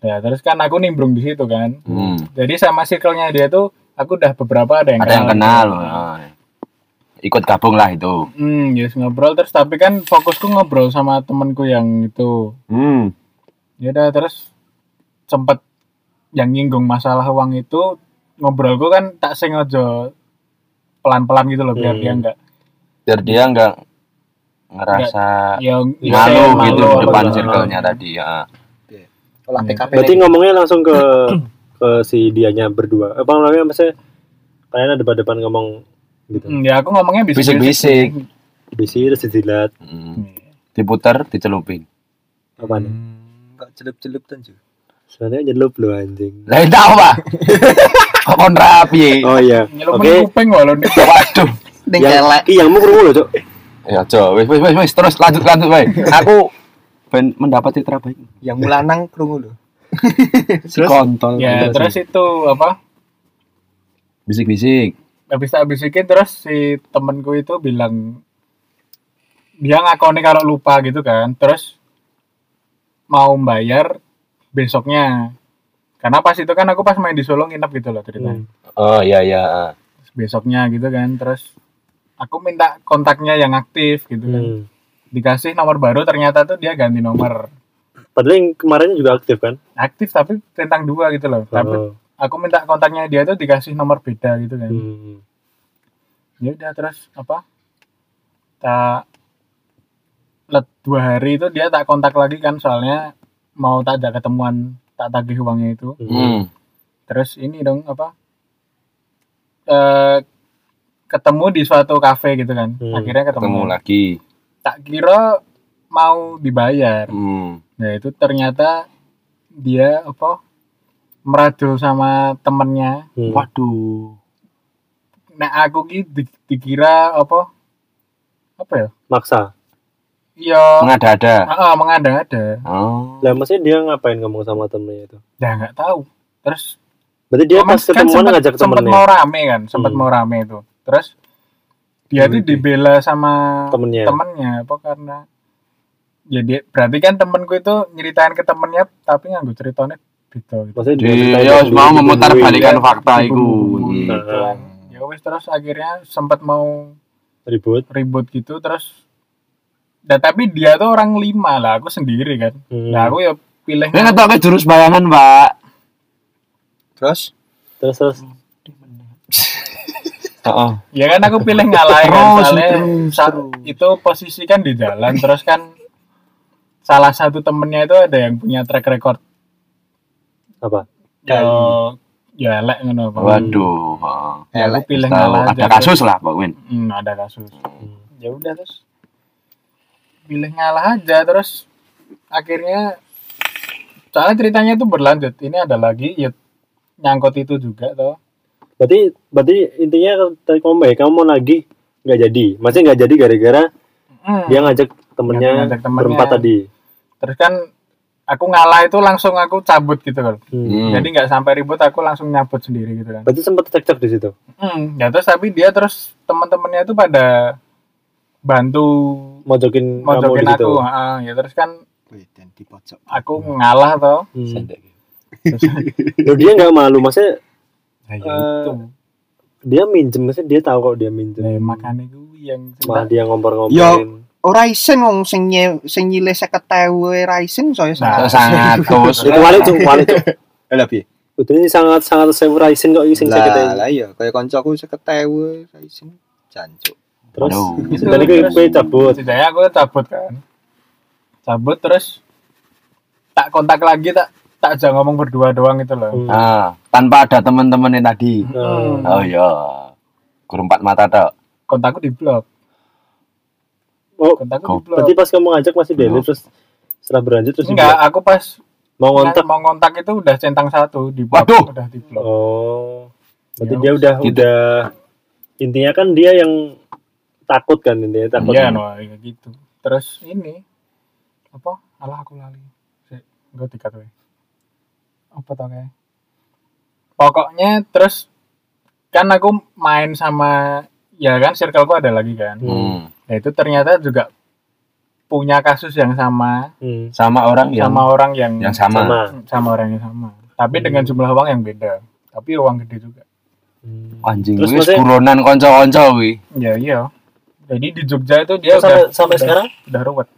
[SPEAKER 3] ya terus kan aku nimbrung di situ kan
[SPEAKER 2] Hmm.
[SPEAKER 3] jadi sama circle-nya dia tuh aku udah beberapa ada yang
[SPEAKER 2] Ada yang kenal.
[SPEAKER 3] Nah,
[SPEAKER 2] Ah. Ikut gabung lah itu.
[SPEAKER 3] Hmm, yes ngobrol terus tapi kan fokusku ngobrol sama temenku yang itu.
[SPEAKER 2] Hmm.
[SPEAKER 3] Ya udah terus sempet yang nyinggung masalah uang itu ngobrolku kan tak sengaja pelan-pelan gitu loh biar
[SPEAKER 1] Hmm.
[SPEAKER 3] dia enggak
[SPEAKER 2] Biar dia enggak ngerasa
[SPEAKER 3] ya
[SPEAKER 2] malu
[SPEAKER 3] malu
[SPEAKER 2] gitu
[SPEAKER 3] apa
[SPEAKER 2] di depan circle-nya tadi ya.
[SPEAKER 4] Olah
[SPEAKER 3] Iya.
[SPEAKER 4] TKP
[SPEAKER 1] Berarti ngomongnya langsung ke ke si dianya berdua. Apa namanya maksudnya kalian ada depan ngomong gitu.
[SPEAKER 3] Hmm, ya aku ngomongnya bisa
[SPEAKER 2] Bisik-bisik.
[SPEAKER 1] Bisi terus dijilat
[SPEAKER 2] Hmm. Diputer, dicelupin.
[SPEAKER 1] apa nih?
[SPEAKER 4] Hmm, Enggak celup-celup tuh.
[SPEAKER 1] Sebenarnya nyelup lo anjing.
[SPEAKER 2] Lah tahu, Pak. Kok kon rapi?
[SPEAKER 1] Oh iya.
[SPEAKER 3] Nyelupin
[SPEAKER 1] Oke.
[SPEAKER 3] kuping walau
[SPEAKER 2] Waduh.
[SPEAKER 4] Ning
[SPEAKER 1] Yang
[SPEAKER 4] elek.
[SPEAKER 1] ki yang mau krungu lho, Cuk.
[SPEAKER 2] Ya, Jo, wis wis wis wis terus lanjut lanjut wae. Aku ben mendapat citra baik.
[SPEAKER 4] Yang mulanang krungu lho.
[SPEAKER 2] Si kontol.
[SPEAKER 3] ya terus itu apa
[SPEAKER 2] bisik-bisik.
[SPEAKER 3] habis tak bisikin terus si temenku itu bilang dia ngakoni kalau lupa gitu kan terus mau bayar besoknya karena pas itu kan aku pas main di Solo nginep gitu loh ceritanya
[SPEAKER 1] Hmm.
[SPEAKER 2] Oh iya iya.
[SPEAKER 3] Terus besoknya gitu kan terus aku minta kontaknya yang aktif gitu kan
[SPEAKER 1] Hmm.
[SPEAKER 3] dikasih nomor baru ternyata tuh dia ganti nomor
[SPEAKER 1] Padahal yang kemarinnya juga aktif kan?
[SPEAKER 3] aktif tapi tentang dua gitu loh tapi
[SPEAKER 1] Oh.
[SPEAKER 3] aku minta kontaknya dia tuh dikasih nomor beda gitu kan
[SPEAKER 1] Hmm.
[SPEAKER 3] ya udah terus apa tak let dua hari itu dia tak kontak lagi kan soalnya mau tak ada ketemuan tak tagih uangnya itu
[SPEAKER 1] Hmm.
[SPEAKER 2] Hmm.
[SPEAKER 3] terus ini dong apa eh ketemu di suatu kafe gitu kan
[SPEAKER 1] Hmm,
[SPEAKER 3] akhirnya ketemu,
[SPEAKER 2] Ketemu lagi.
[SPEAKER 3] tak kira mau dibayar
[SPEAKER 2] Hmm.
[SPEAKER 3] nah itu ternyata dia apa meradul sama temennya
[SPEAKER 1] Hmm.
[SPEAKER 2] Waduh.
[SPEAKER 3] nah aku ki di- dikira apa apa ya
[SPEAKER 1] Maksa.
[SPEAKER 3] iya
[SPEAKER 2] Mengada-ada.
[SPEAKER 3] ah, mengada-ada
[SPEAKER 2] Oh.
[SPEAKER 1] Lah maksudnya dia ngapain ngomong sama temennya itu?
[SPEAKER 3] ya nggak tahu terus
[SPEAKER 1] Berarti dia pas ketemuan
[SPEAKER 3] sempet-
[SPEAKER 1] ngajak
[SPEAKER 3] sempet
[SPEAKER 1] temennya.
[SPEAKER 3] mau rame kan sempat
[SPEAKER 1] Hmm.
[SPEAKER 3] mau rame itu terus dia tuh
[SPEAKER 2] Gimana?
[SPEAKER 3] dibela sama
[SPEAKER 1] Temennya.
[SPEAKER 3] temennya apa karena ya dia berarti kan temenku itu nyeritain ke temennya tapi nganggo ceritanya gitu gitu.
[SPEAKER 1] Maksudnya dia
[SPEAKER 2] Dia ya, mau memutar balikan fakta
[SPEAKER 3] gitu kan. ya wis terus akhirnya sempat mau
[SPEAKER 1] ribut.
[SPEAKER 3] ribut gitu terus dan tapi dia tuh orang lima lah aku sendiri kan
[SPEAKER 1] Hmm.
[SPEAKER 3] nah aku ya pilih
[SPEAKER 2] Dia ngetoknya jurus bayangan, Pak.
[SPEAKER 4] Terus
[SPEAKER 1] Terus terus
[SPEAKER 2] Heeh.
[SPEAKER 3] ya kan aku pilih ngalah kan soalnya
[SPEAKER 2] terus,
[SPEAKER 3] sa- itu posisi kan di jalan terus kan salah satu temennya itu ada yang punya track record
[SPEAKER 1] apa?
[SPEAKER 3] ya ya elek ngono Pak.
[SPEAKER 2] Waduh. heeh.
[SPEAKER 3] Ya, aku pilih ngalah
[SPEAKER 2] ada kasus lah, Pak Win.
[SPEAKER 3] Hmm, ada kasus ya udah terus pilih ngalah aja terus akhirnya soalnya ceritanya itu berlanjut ini ada lagi ya nyangkut itu juga toh
[SPEAKER 1] Berarti berarti intinya tadi kamu baik, kamu mau lagi nggak jadi. Maksudnya nggak jadi gara-gara
[SPEAKER 3] Hmm.
[SPEAKER 1] dia ngajak temennya
[SPEAKER 3] ngajak temennya.
[SPEAKER 1] berempat tadi.
[SPEAKER 3] terus kan aku ngalah itu langsung aku cabut gitu kan
[SPEAKER 1] Hmm.
[SPEAKER 2] Hmm.
[SPEAKER 3] jadi nggak sampai ribut aku langsung nyabut sendiri gitu kan
[SPEAKER 1] Berarti sempat cekcok di situ.
[SPEAKER 3] hmm. ya terus tapi dia terus teman-temannya itu pada bantu
[SPEAKER 1] Mojokin,
[SPEAKER 3] mojokin
[SPEAKER 1] situ.
[SPEAKER 3] aku ah, ya terus kan
[SPEAKER 4] Wih, dan di pojok.
[SPEAKER 3] aku ngalah toh
[SPEAKER 1] Hmm. Loh, dia nggak malu, maksudnya
[SPEAKER 3] nah, ya itu
[SPEAKER 1] dia minjem, maksudnya dia tahu kok dia minjem.
[SPEAKER 3] nah, makanya gue yang
[SPEAKER 1] Malah dia ngompor-ngomporin.
[SPEAKER 4] Yo. Ora isen wong sing nye, sing nyilih 50.000 ra isen saya
[SPEAKER 3] Nah.
[SPEAKER 4] sangat.
[SPEAKER 2] Terus.
[SPEAKER 1] Itu wali tuh, wali tuh.
[SPEAKER 4] Lah piye?
[SPEAKER 1] Udah ini sangat sangat sewu raisin kok ising
[SPEAKER 4] Lah
[SPEAKER 1] sakit
[SPEAKER 4] lah iya kaya kancaku 50.000 ra isen jancuk.
[SPEAKER 1] Terus tadi gue gue cabut.
[SPEAKER 3] setidaknya aku cabut kan cabut terus tak kontak lagi tak tak aja ngomong berdua doang gitu loh
[SPEAKER 1] Hmm.
[SPEAKER 2] Nah, tanpa ada teman-temannya tadi.
[SPEAKER 3] Hmm.
[SPEAKER 2] Oh iya. Guru empat mata tok.
[SPEAKER 3] kontakku di blok
[SPEAKER 1] Oh,
[SPEAKER 3] kontakku
[SPEAKER 2] Kok
[SPEAKER 3] di blok
[SPEAKER 1] berarti pas kamu ngajak masih deli
[SPEAKER 2] Oh.
[SPEAKER 1] terus setelah berlanjut terus
[SPEAKER 3] enggak aku pas
[SPEAKER 1] mau ngontak
[SPEAKER 3] mau ngontak itu udah centang satu di blok
[SPEAKER 2] Waduh.
[SPEAKER 3] udah di blok
[SPEAKER 1] oh berarti
[SPEAKER 3] Ya,
[SPEAKER 1] dia udah
[SPEAKER 2] gitu.
[SPEAKER 1] udah intinya kan dia yang takut kan intinya takut
[SPEAKER 3] iya no gitu terus ini apa alah aku lali tikat we apa tau kayak? Pokoknya terus kan aku main sama ya kan circleku ada lagi kan.
[SPEAKER 2] Hmm.
[SPEAKER 3] nah itu ternyata juga punya kasus yang sama.
[SPEAKER 1] Hmm,
[SPEAKER 2] Sama orang yang
[SPEAKER 3] sama orang yang
[SPEAKER 2] yang sama.
[SPEAKER 1] sama.
[SPEAKER 3] Sama orang yang sama. Tapi
[SPEAKER 1] Hmm.
[SPEAKER 3] dengan jumlah uang yang beda. Tapi uang gede juga.
[SPEAKER 1] Hmm.
[SPEAKER 2] Anjing
[SPEAKER 1] Terus
[SPEAKER 2] wis
[SPEAKER 1] maksudnya-
[SPEAKER 2] buronan kanca-kanca kuwi.
[SPEAKER 3] ya iya. Jadi di Jogja itu dia
[SPEAKER 1] Terus sampai
[SPEAKER 3] udah,
[SPEAKER 1] sampai
[SPEAKER 3] udah-
[SPEAKER 1] sekarang?
[SPEAKER 3] udah ruwet.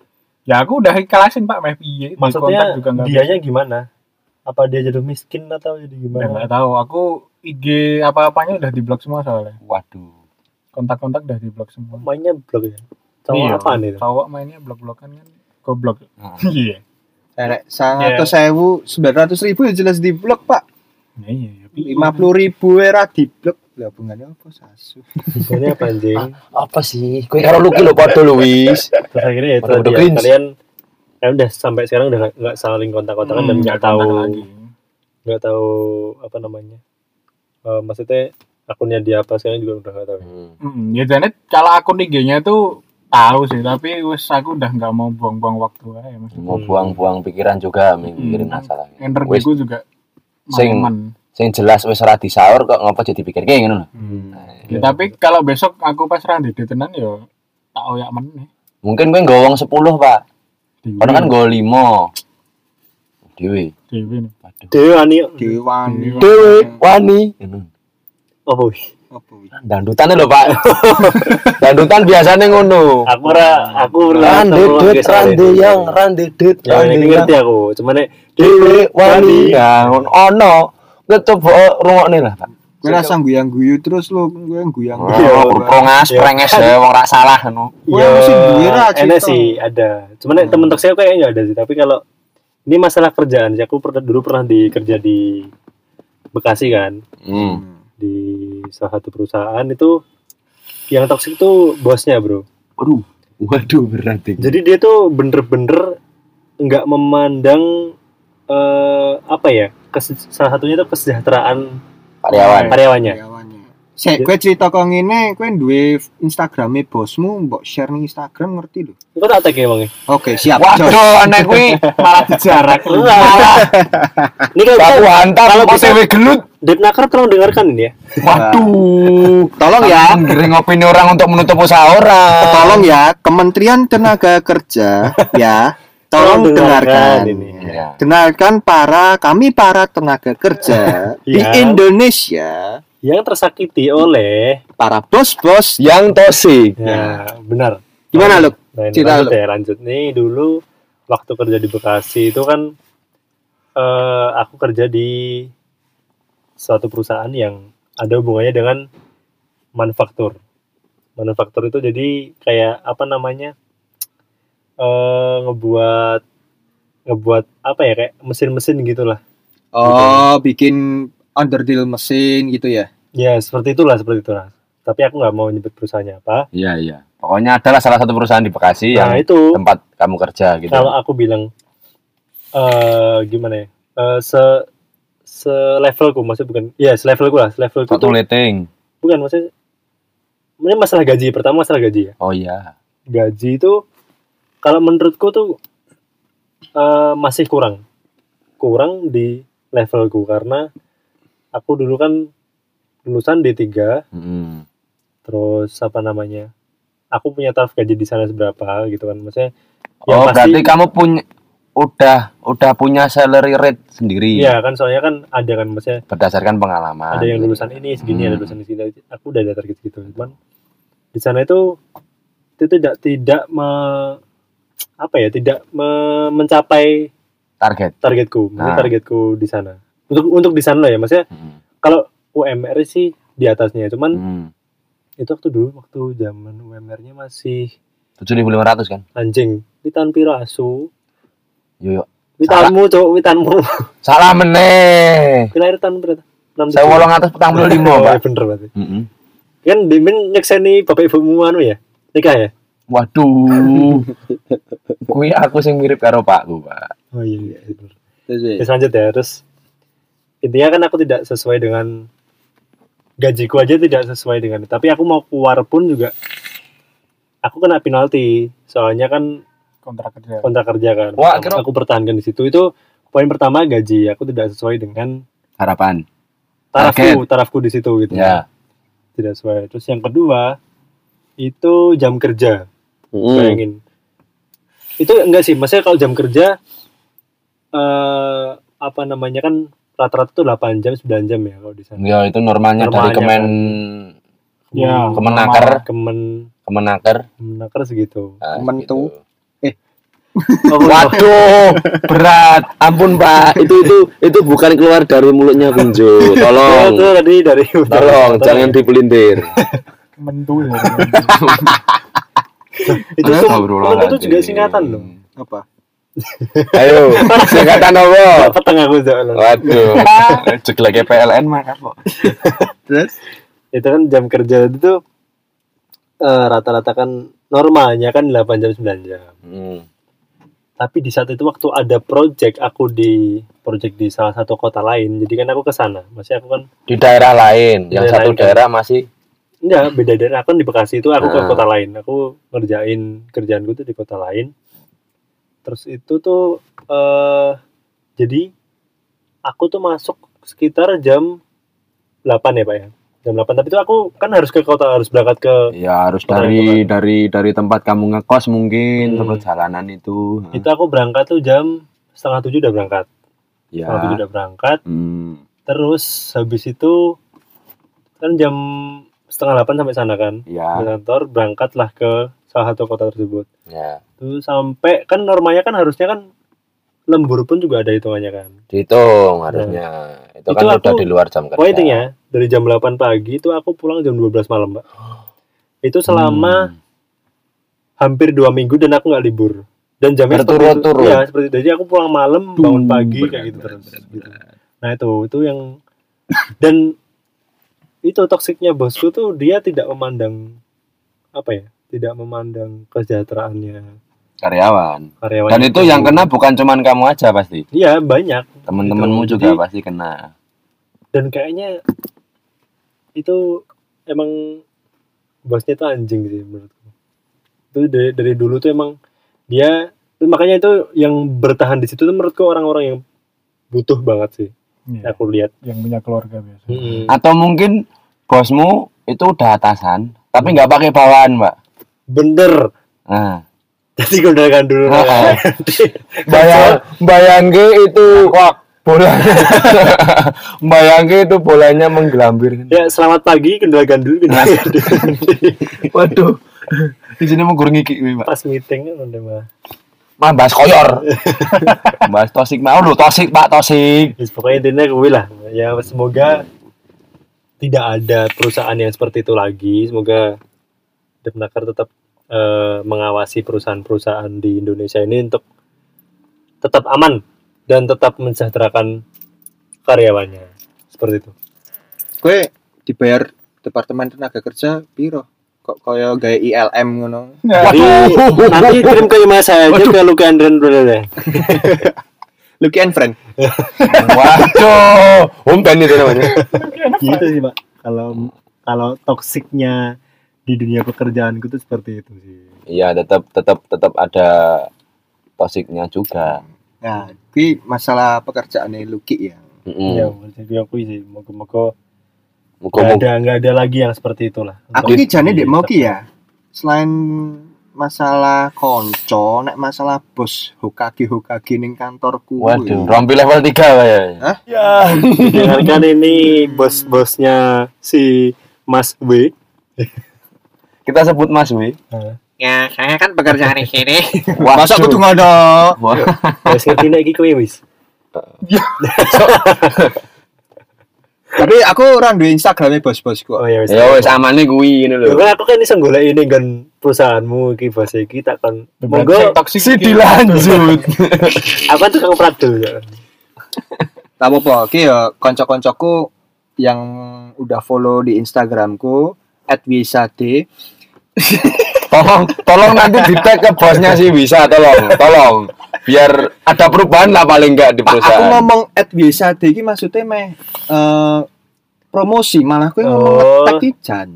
[SPEAKER 3] Ya aku udah ikhlasin pak. Meh piye?
[SPEAKER 1] Maksudnya
[SPEAKER 3] juga
[SPEAKER 1] dianya gimana apa dia jadi miskin atau jadi gimana
[SPEAKER 3] nggak tahu. Aku IG apa-apanya udah diblok semua soalnya.
[SPEAKER 2] Waduh.
[SPEAKER 3] Kontak-kontak udah diblok semua.
[SPEAKER 1] mainnya blog ya cowok
[SPEAKER 3] Iya,
[SPEAKER 1] apa nih
[SPEAKER 3] Cowok mainnya blok-blokan kan. Goblok.
[SPEAKER 2] Heeh.
[SPEAKER 3] Iya.
[SPEAKER 4] Nek sangat sewu sembilan ratus ribu ya jelas di blok pak.
[SPEAKER 3] Nah, iya, iya.
[SPEAKER 4] Lima puluh ribu era di blok. Lah hubungannya apa sasu?
[SPEAKER 1] ini apa anjing
[SPEAKER 2] Apa sih? Kowe karo Luki lho padha lho wis.
[SPEAKER 1] terus akhirnya ya itu ya, kalian kalian udah sampai sekarang udah nggak- nggak saling kontak-kontakan dan
[SPEAKER 3] Hmm,
[SPEAKER 1] nggak
[SPEAKER 3] nggak
[SPEAKER 1] tahu nggak tahu apa namanya Eh, maksudnya akunnya dia apa sekarang juga udah nggak tahu
[SPEAKER 3] Hmm, ya jadi kalau akun IG-nya tuh tahu sih, tapi wes aku udah nggak mau buang-buang waktu aja mas.
[SPEAKER 2] Mau buang-buang pikiran juga mikirin
[SPEAKER 3] Hmm.
[SPEAKER 2] masalahnya. Wis
[SPEAKER 3] Energiku juga
[SPEAKER 2] Sing-
[SPEAKER 3] maleman.
[SPEAKER 2] sing jelas wis ora disaur kok ngapa jadi pikir kayak ngono lho.
[SPEAKER 1] Hmm.
[SPEAKER 3] Ya, tapi kalau besok aku pas randi di tenan ya tak oyak meneh.
[SPEAKER 2] Mungkin kowe nggo wong 10, Pak.
[SPEAKER 3] Dewi.
[SPEAKER 2] Kono kan nggo 5. Dewi.
[SPEAKER 3] Dewi nih.
[SPEAKER 2] Waduh.
[SPEAKER 1] Dewa ani
[SPEAKER 4] Dewan.
[SPEAKER 2] Dewi wani.
[SPEAKER 1] Oh wih.
[SPEAKER 4] Apa wih?
[SPEAKER 2] Dandutan lho, Pak. Dandutan biasanya ngono.
[SPEAKER 1] aku ora aku ora
[SPEAKER 2] Rande
[SPEAKER 1] tahu
[SPEAKER 2] det
[SPEAKER 1] lagi soal
[SPEAKER 2] rande
[SPEAKER 1] itu.
[SPEAKER 2] yang rande det
[SPEAKER 1] ya
[SPEAKER 2] rande
[SPEAKER 1] ini
[SPEAKER 2] yang
[SPEAKER 1] ngerti aku cuman nek
[SPEAKER 2] dewe wani ya ono ngecoba rungokne lah Pak.
[SPEAKER 4] Gue rasa guyang guyu terus lo, gue yang guyang
[SPEAKER 2] Oh, prongas
[SPEAKER 1] Iya.
[SPEAKER 2] prenges ya wong ra salah ngono.
[SPEAKER 1] ya
[SPEAKER 4] Wah, mesti duwe ra, Cito.
[SPEAKER 1] sih ada cuman nek temen tok saya kayaknya ada sih tapi kalau ini masalah kerjaan sih aku pernah dulu pernah dikerja di Bekasi kan
[SPEAKER 2] Hmm.
[SPEAKER 1] di salah satu perusahaan itu yang toksik itu bosnya bro
[SPEAKER 2] Waduh. Waduh berat ini.
[SPEAKER 1] jadi dia tuh bener-bener nggak memandang eh, apa ya kes- salah satunya itu kesejahteraan
[SPEAKER 2] Karyawan.
[SPEAKER 1] karyawannya.
[SPEAKER 4] Sek, gue cerita kau ngene, gue duwe Instagramnya bosmu, mbok share nih Instagram ngerti lho.
[SPEAKER 1] Kok tak tag ya bang
[SPEAKER 4] Oke, siap.
[SPEAKER 2] Waduh, anak kuwi
[SPEAKER 3] Malah dijarak lu.
[SPEAKER 1] ini kalau
[SPEAKER 2] Aku hantam
[SPEAKER 1] kalau
[SPEAKER 2] kok
[SPEAKER 1] bisa-
[SPEAKER 2] dewe gelut.
[SPEAKER 1] Dep Nakar tolong dengarkan ini ya
[SPEAKER 2] Waduh.
[SPEAKER 4] Tolong ya,
[SPEAKER 2] Giring opini orang untuk menutup usaha orang.
[SPEAKER 4] tolong ya, Kementerian Tenaga Kerja ya, tolong dengarkan.
[SPEAKER 1] ini
[SPEAKER 2] Ya.
[SPEAKER 4] Dengarkan para kami para tenaga kerja di
[SPEAKER 1] Ya.
[SPEAKER 4] Indonesia,
[SPEAKER 1] yang tersakiti oleh
[SPEAKER 4] para bos-bos.
[SPEAKER 2] Yang toxic.
[SPEAKER 1] ya benar
[SPEAKER 4] Gimana lu?
[SPEAKER 1] Nah,
[SPEAKER 4] Cerita
[SPEAKER 1] lanjut ya lanjut nih dulu waktu kerja di Bekasi itu kan eh aku kerja di suatu perusahaan yang ada hubungannya dengan manufaktur. Manufaktur itu jadi kayak apa namanya eh ngebuat ngebuat apa ya kayak mesin-mesin gitulah.
[SPEAKER 4] Oh, bikin underdeal mesin gitu ya.
[SPEAKER 1] Ya seperti itulah seperti itulah. Tapi aku nggak mau nyebut perusahaannya apa.
[SPEAKER 2] Iya, iya. Pokoknya adalah salah satu perusahaan di Bekasi
[SPEAKER 1] Nah
[SPEAKER 2] yang
[SPEAKER 1] itu
[SPEAKER 2] tempat kamu kerja gitu.
[SPEAKER 1] kalau aku bilang eh gimana ya Eh se se levelku maksudnya bukan ya se levelku lah se levelku
[SPEAKER 2] Satu
[SPEAKER 1] tuh
[SPEAKER 2] rating.
[SPEAKER 1] bukan maksudnya ini masalah gaji pertama masalah gaji ya
[SPEAKER 2] Oh iya.
[SPEAKER 1] gaji itu kalau menurutku tuh eh masih kurang kurang di levelku karena aku dulu kan lulusan D3
[SPEAKER 2] Mm.
[SPEAKER 1] terus apa namanya aku punya taraf gaji di sana seberapa gitu kan maksudnya
[SPEAKER 2] Oh,
[SPEAKER 1] pasti-
[SPEAKER 2] berarti kamu punya udah udah punya salary rate sendiri
[SPEAKER 1] Iya kan soalnya kan ada kan maksudnya
[SPEAKER 2] berdasarkan pengalaman.
[SPEAKER 1] ada yang lulusan ini segini ada
[SPEAKER 2] Hmm.
[SPEAKER 1] lulusan di sini aku udah ada target gitu cuman di sana itu itu tidak tidak me- apa ya tidak me- mencapai
[SPEAKER 2] target.
[SPEAKER 1] targetku maksudnya
[SPEAKER 2] Nah.
[SPEAKER 1] targetku di sana untuk untuk di sana ya maksudnya
[SPEAKER 2] Mm.
[SPEAKER 1] kalau UMR sih di atasnya cuman
[SPEAKER 2] Mm.
[SPEAKER 1] itu waktu dulu waktu zaman UMR-nya masih
[SPEAKER 2] 7.500 kan?
[SPEAKER 1] anjing witan pirasu
[SPEAKER 2] Yo yo.
[SPEAKER 1] witanmu cowok witanmu
[SPEAKER 2] Salah meneh.
[SPEAKER 1] lahir tahun berapa Enam
[SPEAKER 2] Saya wolong atas petang puluh lima,
[SPEAKER 1] Oh,
[SPEAKER 2] Pak.
[SPEAKER 1] bener berarti
[SPEAKER 2] Mm-mm.
[SPEAKER 1] kan dimin nyekseni bapak ibumu anu ya nikah ya
[SPEAKER 2] Waduh. Kui aku sing mirip karo Pakku, Pak.
[SPEAKER 1] oh iya iya bener.
[SPEAKER 4] Terus,
[SPEAKER 1] Ya, lanjut ya terus. Intinya kan aku tidak sesuai dengan gajiku aja tidak sesuai dengan tapi aku mau keluar pun juga aku kena penalti. Soalnya kan
[SPEAKER 3] kontrak kerja.
[SPEAKER 1] kontrak kerja kan.
[SPEAKER 2] Wah,
[SPEAKER 1] aku,
[SPEAKER 2] kira-
[SPEAKER 1] aku pertahankan di situ. Itu poin pertama gaji. Aku tidak sesuai dengan
[SPEAKER 2] Harapan.
[SPEAKER 1] tarafku tarafku di situ gitu.
[SPEAKER 2] Ya.
[SPEAKER 1] tidak sesuai. Terus yang kedua itu jam kerja
[SPEAKER 2] Hmm.
[SPEAKER 1] bayangin itu enggak sih maksudnya kalau jam kerja eh apa namanya kan rata-rata tuh 8 jam 9 jam ya kalau di sana
[SPEAKER 2] Ya itu normalnya, dari
[SPEAKER 1] Normalnya
[SPEAKER 2] Kemen
[SPEAKER 3] Ya,
[SPEAKER 2] Kemenaker,
[SPEAKER 1] kemen
[SPEAKER 2] Kemenaker.
[SPEAKER 1] kemenaker segitu
[SPEAKER 2] Nah,
[SPEAKER 4] Kemen
[SPEAKER 2] gitu.
[SPEAKER 4] tuh.
[SPEAKER 2] Waduh, berat. Ampun Pak, itu itu itu bukan keluar dari mulutnya.
[SPEAKER 1] Ya,
[SPEAKER 2] Tolong,
[SPEAKER 1] itu tadi dari
[SPEAKER 2] tolong, jangan dipelintir.
[SPEAKER 3] mentu ya
[SPEAKER 1] itu
[SPEAKER 2] ngobrol
[SPEAKER 1] kemen itu juga singkatan loh
[SPEAKER 4] Apa?
[SPEAKER 2] Ayo, singkatan apa?
[SPEAKER 1] peteng aku soalnya.
[SPEAKER 2] Waduh, jegleknya PLN mah kok.
[SPEAKER 4] Terus?
[SPEAKER 1] itu kan jam kerja itu tuh eh, rata-rata kan normalnya kan 8 jam 9 jam
[SPEAKER 2] Hmm.
[SPEAKER 1] tapi di saat itu waktu ada project aku di project di salah satu kota lain jadi kan aku ke sana masih aku kan
[SPEAKER 2] Di daerah lain, yang
[SPEAKER 1] Daerah
[SPEAKER 2] satu
[SPEAKER 1] lain kan.
[SPEAKER 2] daerah masih
[SPEAKER 1] enggak beda daerah aku kan di Bekasi itu aku ke
[SPEAKER 2] Ah.
[SPEAKER 1] kota lain aku ngerjain kerjaanku tuh di kota lain terus itu tuh eh jadi aku tuh masuk sekitar jam 8 ya Pak ya jam 8 tapi itu aku kan harus ke kota harus berangkat ke
[SPEAKER 2] ya harus dari dari dari tempat kamu ngekos mungkin
[SPEAKER 1] Hmm.
[SPEAKER 2] perjalanan itu.
[SPEAKER 1] itu aku berangkat tuh jam setengah tujuh udah berangkat setengah tujuh
[SPEAKER 2] Ya.
[SPEAKER 1] udah berangkat
[SPEAKER 2] Hmm.
[SPEAKER 1] terus habis itu kan jam setengah delapan sampai sana kan
[SPEAKER 2] Ya,
[SPEAKER 1] di kantor berangkatlah ke salah satu kota tersebut
[SPEAKER 2] ya.
[SPEAKER 1] tuh sampai kan normalnya kan harusnya kan lembur pun juga ada hitungannya kan
[SPEAKER 2] Dihitung harusnya. Itu,
[SPEAKER 1] Itu
[SPEAKER 2] kan udah
[SPEAKER 1] aku-
[SPEAKER 2] di luar jam kerja.
[SPEAKER 1] intinya dari jam 8 pagi itu aku pulang jam 12 malam mbak itu selama
[SPEAKER 2] Hmm.
[SPEAKER 1] hampir dua minggu dan aku nggak libur dan jamnya seperti itu
[SPEAKER 2] Berturut-turut.
[SPEAKER 1] ya seperti itu jadi aku pulang malam bangun pagi
[SPEAKER 2] berat,
[SPEAKER 1] kayak gitu terus gitu. nah itu itu yang dan itu toksiknya bosku tuh dia tidak memandang apa ya tidak memandang kesejahteraannya
[SPEAKER 2] karyawan.
[SPEAKER 1] karyawan
[SPEAKER 2] Dan itu yang kena bukan cuman kamu aja pasti.
[SPEAKER 1] iya banyak
[SPEAKER 2] Temen-temenmu
[SPEAKER 1] Gitu.
[SPEAKER 2] juga
[SPEAKER 1] Jadi-
[SPEAKER 2] pasti kena.
[SPEAKER 1] dan kayaknya itu emang bosnya tuh anjing sih menurutku itu dari, dari dulu tuh emang dia makanya itu yang bertahan di situ tuh menurutku orang-orang yang butuh banget sih
[SPEAKER 3] Iya,
[SPEAKER 1] aku lihat.
[SPEAKER 3] Yang punya keluarga biasa.
[SPEAKER 2] Atau mungkin bosmu itu udah atasan, tapi nggak pakai bawahan, Mbak.
[SPEAKER 1] bener.
[SPEAKER 2] Nah,
[SPEAKER 1] jadi gunakan dulu.
[SPEAKER 2] Oh,
[SPEAKER 1] nah.
[SPEAKER 2] bayang bayangke itu bola. Bayangke itu bolanya menggelambir.
[SPEAKER 1] ya selamat pagi kendalikan dulu kendalikan dulu.
[SPEAKER 2] Waduh. Di sini mau gurung iki kuwi, Mbak.
[SPEAKER 1] pas meeting kan udah mah
[SPEAKER 2] Mah bahas koyor. bahas tosik mau lho, tosik, Pak, tosik.
[SPEAKER 1] Ya, pokoknya intinya gue lah ya semoga tidak ada perusahaan yang seperti itu lagi semoga Depnaker tetap eh, mengawasi perusahaan-perusahaan di Indonesia ini untuk tetap aman dan tetap mensejahterakan karyawannya seperti itu
[SPEAKER 4] Gue dibayar Departemen Tenaga Kerja piro? Kok kaya gaya ILM ngono.
[SPEAKER 1] Jadi nanti kirim ke email saya aja ke Luka Andren dulu deh.
[SPEAKER 4] Lucky and Friend.
[SPEAKER 2] Waduh, umpan itu namanya.
[SPEAKER 1] gitu sih pak kalau kalau toksiknya di dunia pekerjaanku tuh seperti itu sih
[SPEAKER 2] Iya, tetap tetap tetap ada tosiknya juga.
[SPEAKER 4] Nah, ini masalah pekerjaannya Lucky ya.
[SPEAKER 2] Mm-mm.
[SPEAKER 1] ya jadi aku sih moga-moga nggak
[SPEAKER 2] Muka-muka
[SPEAKER 1] ada nggak ada lagi yang seperti itulah
[SPEAKER 4] Aku ki jane dek mau ki ya. Selain masalah konco, nek masalah bos Hokage Hokage ning kantorku.
[SPEAKER 2] Waduh, rompi level 3 Pak ya.
[SPEAKER 1] ya dengarkan ini bos-bosnya si Mas W
[SPEAKER 2] Kita sebut Mas W.
[SPEAKER 5] Ya, saya kan bekerja di sini.
[SPEAKER 4] Masa kudu ngono?
[SPEAKER 2] Wah,
[SPEAKER 1] wis ngerti nek iki kowe wis
[SPEAKER 4] Tapi aku ora duwe Instagrame bos-bosku.
[SPEAKER 1] oh ya wis
[SPEAKER 2] ya wis amane kuwi ngene lho.
[SPEAKER 1] Ya, kan aku kan iso golek ini kan perusahaanmu iki bos iki tak kan
[SPEAKER 3] Monggo toksik
[SPEAKER 2] Si dilanjut.
[SPEAKER 1] apa tuh kang Pradel ya
[SPEAKER 4] Tak apa-apa, ki ya kanca-kancaku yang udah follow di Instagramku @wisade
[SPEAKER 2] tolong tolong nanti di tag ke bosnya sih bisa tolong tolong biar ada perubahan lah paling enggak di
[SPEAKER 4] Pak, aku
[SPEAKER 2] perusahaan.
[SPEAKER 4] ngomong at Wisade iki maksudnya meh eh, promosi malah aku ngomong
[SPEAKER 1] Oh.
[SPEAKER 4] iki jan.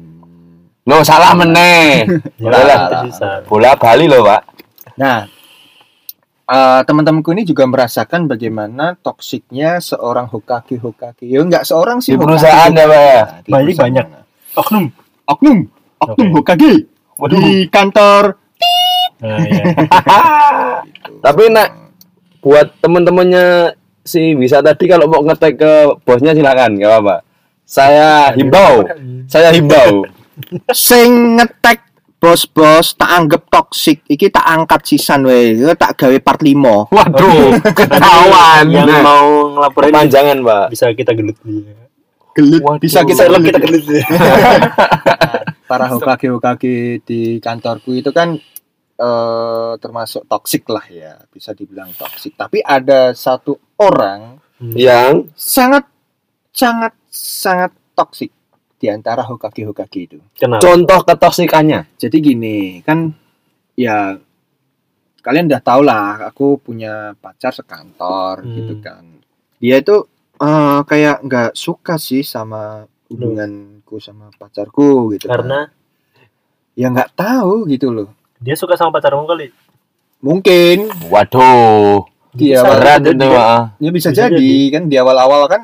[SPEAKER 2] Loh, salah meneh.
[SPEAKER 1] Susah.
[SPEAKER 2] Bola Bali loh, Pak.
[SPEAKER 4] Nah, eh, teman-temanku ini juga merasakan bagaimana toksiknya seorang Hokage Hokage. Ya enggak seorang sih
[SPEAKER 2] Di perusahaan ya, Pak ya.
[SPEAKER 4] Nah,
[SPEAKER 1] Banyak-
[SPEAKER 4] perusahaan.
[SPEAKER 1] banyak. Oknum.
[SPEAKER 4] Oknum, oknum
[SPEAKER 1] Oke.
[SPEAKER 4] Hokage
[SPEAKER 2] Waduh.
[SPEAKER 4] di kantor.
[SPEAKER 1] Nah, ya.
[SPEAKER 4] Gitu.
[SPEAKER 2] Tapi nak buat temen-temennya si Wisa tadi kalau mau ngetek ke bosnya silakan, nggak apa-apa. Saya himbau, saya himbau.
[SPEAKER 4] Sing ngetek bos-bos tak anggap toksik iki tak angkat sisan we tak gawe part 5
[SPEAKER 2] Waduh, ketahuan.
[SPEAKER 1] yang
[SPEAKER 2] Nah,
[SPEAKER 1] mau ngelaporin
[SPEAKER 2] kepanjangan, Pak.
[SPEAKER 1] bisa kita gelut dia.
[SPEAKER 4] gelut
[SPEAKER 2] Waduh.
[SPEAKER 4] bisa kita
[SPEAKER 1] Bisa
[SPEAKER 4] gelut.
[SPEAKER 1] kita gelut dia.
[SPEAKER 4] para Hokage Hokage di kantorku itu kan eh, termasuk toksik lah ya bisa dibilang toksik tapi ada satu orang
[SPEAKER 2] Yang
[SPEAKER 4] sangat sangat sangat toksik di antara Hokage Hokage itu
[SPEAKER 1] Kenapa?
[SPEAKER 2] contoh ketoksikannya.
[SPEAKER 4] jadi gini kan ya kalian udah tau lah aku punya pacar sekantor
[SPEAKER 1] Hmm.
[SPEAKER 4] gitu kan dia itu eh, kayak nggak suka sih sama hubunganku sama pacarku gitu kan.
[SPEAKER 1] Karena
[SPEAKER 4] ya nggak tahu gitu loh
[SPEAKER 1] dia suka sama pacarmu kali.
[SPEAKER 4] mungkin
[SPEAKER 2] Waduh,
[SPEAKER 4] Iya,
[SPEAKER 1] Bisa
[SPEAKER 2] berat
[SPEAKER 1] jadi
[SPEAKER 2] itu,
[SPEAKER 1] kan.
[SPEAKER 2] Pak.
[SPEAKER 4] ya bisa,
[SPEAKER 1] Bisa
[SPEAKER 4] jadi. kan di awal-awal kan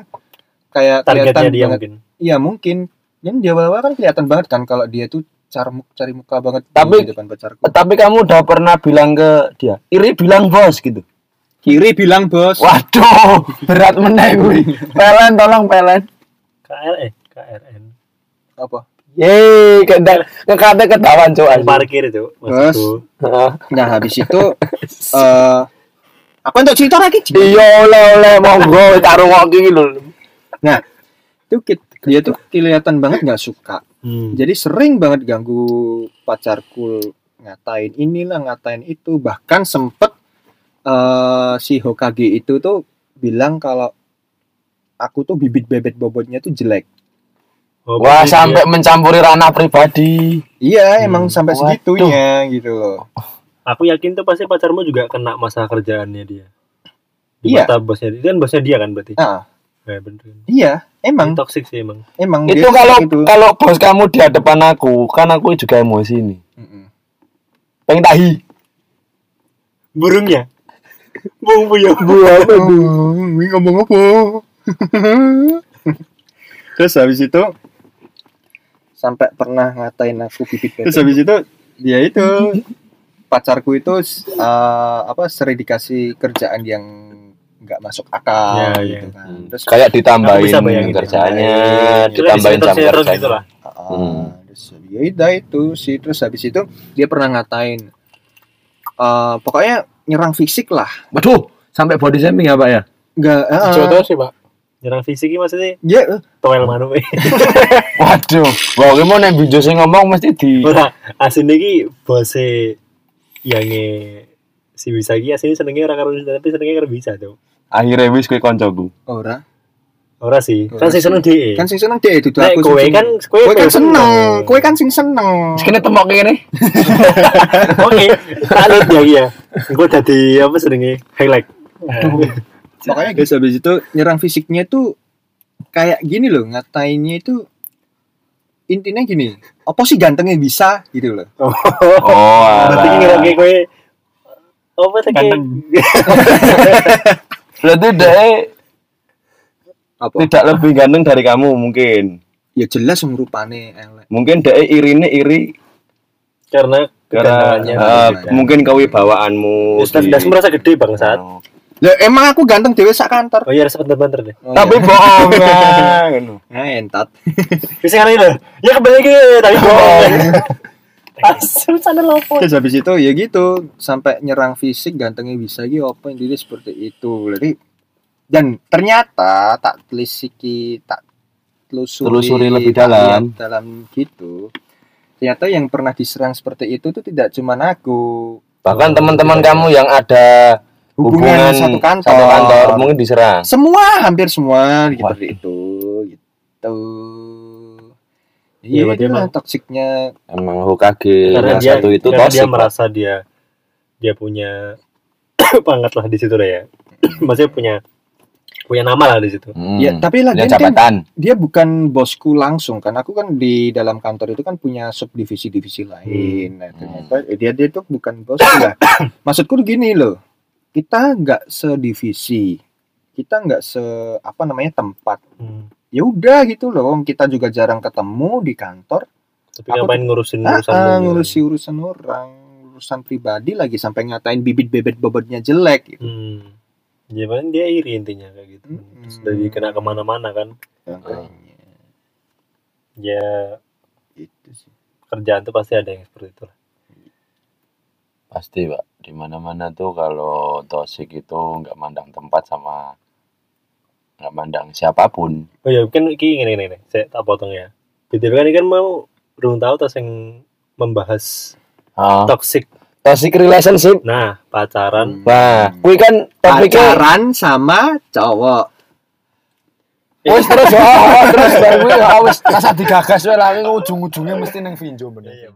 [SPEAKER 4] kayak
[SPEAKER 1] Targetnya
[SPEAKER 4] kelihatan
[SPEAKER 1] dia
[SPEAKER 4] banget
[SPEAKER 1] mungkin.
[SPEAKER 4] iya mungkin dan di awal-awal kan kelihatan banget kan kalau dia tuh cari muka, cari muka banget
[SPEAKER 2] Tapi-
[SPEAKER 4] di depan pacarku
[SPEAKER 2] Tapi kamu udah pernah bilang ke dia, iri bilang bos gitu.
[SPEAKER 4] kiri bilang bos
[SPEAKER 2] Waduh, berat meneh kuwi. Pelen tolong pelen.
[SPEAKER 1] KL eh KRN.
[SPEAKER 4] apa
[SPEAKER 2] Yeay, kedak ngekate ketahuan.
[SPEAKER 1] Yang parkir itu.
[SPEAKER 2] Heeh.
[SPEAKER 4] nah habis itu eh apa untuk cerita lagi?
[SPEAKER 2] Iya oleh oleh monggo tak rungokke iki lho.
[SPEAKER 4] itu dia tuh kelihatan banget nggak suka
[SPEAKER 1] Hmm.
[SPEAKER 4] jadi sering banget ganggu pacarku ngatain inilah ngatain itu bahkan sempet eh si Hokage itu tuh bilang kalau aku tuh bibit bebet bobotnya tuh jelek
[SPEAKER 1] Oh,
[SPEAKER 2] Wah,
[SPEAKER 1] berarti
[SPEAKER 2] sampai mencampuri ranah pribadi.
[SPEAKER 4] iya
[SPEAKER 1] Hmm.
[SPEAKER 4] emang sampai
[SPEAKER 2] Waduh.
[SPEAKER 4] segitunya gitu loh
[SPEAKER 1] aku yakin tuh pasti pacarmu juga kena masalah kerjaannya dia. Di
[SPEAKER 4] Iya.
[SPEAKER 1] mata bosnya dia kan bosnya dia kan berarti.
[SPEAKER 4] nah
[SPEAKER 1] Ya, bener.
[SPEAKER 4] iya emang
[SPEAKER 1] Ini toxic sih emang.
[SPEAKER 4] emang
[SPEAKER 2] Itu kalau
[SPEAKER 4] gitu.
[SPEAKER 2] kalau bos kamu di hadapan aku, kan aku juga emosi nih.
[SPEAKER 4] Mm-mm.
[SPEAKER 2] Pengen tahi.
[SPEAKER 1] Burungnya. Bung buyong.
[SPEAKER 4] Oh, ini ngomong apa? Terus habis itu sampai pernah ngatain aku bibit Terus habis itu dia itu pacarku itu eh, apa sering dikasih kerjaan yang nggak masuk akal
[SPEAKER 1] Ya, ya.
[SPEAKER 4] gitu kan.
[SPEAKER 2] Hmm.
[SPEAKER 4] Terus
[SPEAKER 2] Kayak ditambahin
[SPEAKER 1] bisa bayangin.
[SPEAKER 2] kerjaannya,
[SPEAKER 4] Iya,
[SPEAKER 2] ditambahin jam
[SPEAKER 1] terus
[SPEAKER 2] kerjanya.
[SPEAKER 1] gitu lah.
[SPEAKER 4] ah,
[SPEAKER 2] Hmm.
[SPEAKER 4] terus ya udah itu sih terus habis itu dia pernah ngatain eh, pokoknya nyerang fisik lah.
[SPEAKER 2] Waduh, sampai body shaming ya, Pak ya?
[SPEAKER 4] Enggak,
[SPEAKER 3] Contoh sih pak.
[SPEAKER 1] Nyerang fisik ini maksudnya
[SPEAKER 4] ya eh,
[SPEAKER 1] toel manu eh.
[SPEAKER 2] Waduh, wah gimana yang video sing ngomong mesti di
[SPEAKER 1] Ora, asin iki bose yang si bisa iki asine senengnya orang karo tapi senengnya karo bisa tuh.
[SPEAKER 2] akhirnya wis kowe koncoku.
[SPEAKER 4] ora.
[SPEAKER 1] Ora sih,
[SPEAKER 4] Ora
[SPEAKER 1] kan sing seneng dhek.
[SPEAKER 4] Kan sing seneng itu
[SPEAKER 1] Nek
[SPEAKER 4] aku. sing
[SPEAKER 1] kowe
[SPEAKER 4] seneng.
[SPEAKER 1] kan kowe
[SPEAKER 4] kan seneng, kowe kan sing seneng.
[SPEAKER 2] Sekene temok kene.
[SPEAKER 1] Oke, salut ya iya. Engko dadi apa senenge highlight.
[SPEAKER 4] Makanya guys habis itu nyerang fisiknya tuh kayak gini loh, ngatainnya itu intinya gini, apa sih gantengnya bisa gitu loh.
[SPEAKER 2] Oh,
[SPEAKER 1] Berarti
[SPEAKER 2] alah.
[SPEAKER 1] ngira kowe apa teh
[SPEAKER 3] Ganteng.
[SPEAKER 2] Berarti dia
[SPEAKER 4] Apa?
[SPEAKER 2] tidak lebih ganteng dari kamu mungkin.
[SPEAKER 4] Ya jelas wong rupane elek.
[SPEAKER 2] Mungkin dia irine iri
[SPEAKER 1] karena
[SPEAKER 2] karena
[SPEAKER 1] beda.
[SPEAKER 2] mungkin kewibawaanmu.
[SPEAKER 1] Wis das das merasa gede bangsat.
[SPEAKER 2] Oh.
[SPEAKER 4] Lah emang aku ganteng dhewe sak kantor.
[SPEAKER 1] Oh iya rasa banter deh.
[SPEAKER 4] Oh,
[SPEAKER 2] Tapi
[SPEAKER 4] iya.
[SPEAKER 2] bohong ya. ngono.
[SPEAKER 4] Ah, entat.
[SPEAKER 1] Bisa kan itu. Ya kembali lagi tapi bohong. Asal sana lopo.
[SPEAKER 4] Terus habis itu ya gitu, sampai nyerang fisik gantengnya bisa gitu apa intinya seperti itu. Jadi dan ternyata tak telisiki tak telusuri,
[SPEAKER 2] Telusuri lebih
[SPEAKER 4] tak
[SPEAKER 2] dalam.
[SPEAKER 4] dalam gitu. Ternyata yang pernah diserang seperti itu tuh tidak cuma aku.
[SPEAKER 2] Bahkan teman-teman kamu yang ada
[SPEAKER 4] Hubungan, satu kantor.
[SPEAKER 2] satu kantor mungkin diserang.
[SPEAKER 4] Semua hampir semua seperti
[SPEAKER 2] Waduh.
[SPEAKER 4] itu gitu.
[SPEAKER 1] Ya,
[SPEAKER 4] Iya, itu
[SPEAKER 1] emang-
[SPEAKER 4] toksiknya
[SPEAKER 2] Emang Hokage
[SPEAKER 1] Karena
[SPEAKER 2] yang
[SPEAKER 1] dia
[SPEAKER 2] satu itu
[SPEAKER 1] karena dia
[SPEAKER 2] toxic.
[SPEAKER 1] Merasa dia dia punya pangkat lah di situ lah ya maksudnya punya punya nama lah di situ
[SPEAKER 2] Hmm.
[SPEAKER 4] Ya, tapi lagi dia,
[SPEAKER 2] jabatan.
[SPEAKER 4] dia bukan bosku langsung kan. Aku kan di dalam kantor itu kan punya subdivisi-divisi lain. Nah, ternyata eh, dia dia itu bukan bosku lah. Maksudku gini loh. Kita nggak sedivisi. Kita nggak se apa namanya tempat.
[SPEAKER 1] Hmm.
[SPEAKER 4] Ya udah gitu loh. Kita juga jarang ketemu di kantor.
[SPEAKER 1] tapi
[SPEAKER 4] Aku
[SPEAKER 1] ngapain ngurusin
[SPEAKER 4] Ah,
[SPEAKER 1] urusan
[SPEAKER 4] ah, ngurusi urusan orang, urusan pribadi lagi sampai ngatain bibit bebet bobotnya jelek gitu.
[SPEAKER 1] hmm. ya paling dia iri intinya kayak gitu
[SPEAKER 4] Hmm.
[SPEAKER 1] Terus udah dikena ke mana-mana kan
[SPEAKER 4] Makanya,
[SPEAKER 1] ya
[SPEAKER 4] itu sih.
[SPEAKER 1] kerjaan tuh pasti ada yang seperti itu lah
[SPEAKER 2] Pasti, Pak. Di mana-mana tuh kalau toxic itu nggak mandang tempat sama nggak mandang siapa pun.
[SPEAKER 1] oh ya mungkin ini gini gini, gini. saya tak potong ya BTW kan ini kan mau belum tahu tas yang membahas
[SPEAKER 2] Ah,
[SPEAKER 1] toxic
[SPEAKER 2] toxic relationship.
[SPEAKER 1] nah pacaran
[SPEAKER 2] Nah, kuwi kan topiknya
[SPEAKER 4] pacaran sama cowok.
[SPEAKER 2] wis terus oh, terus baru kuwi ya wis rasa digagas wae lah kuwi ujung-ujungnya mesti nang Vinjo bener.
[SPEAKER 1] Iya.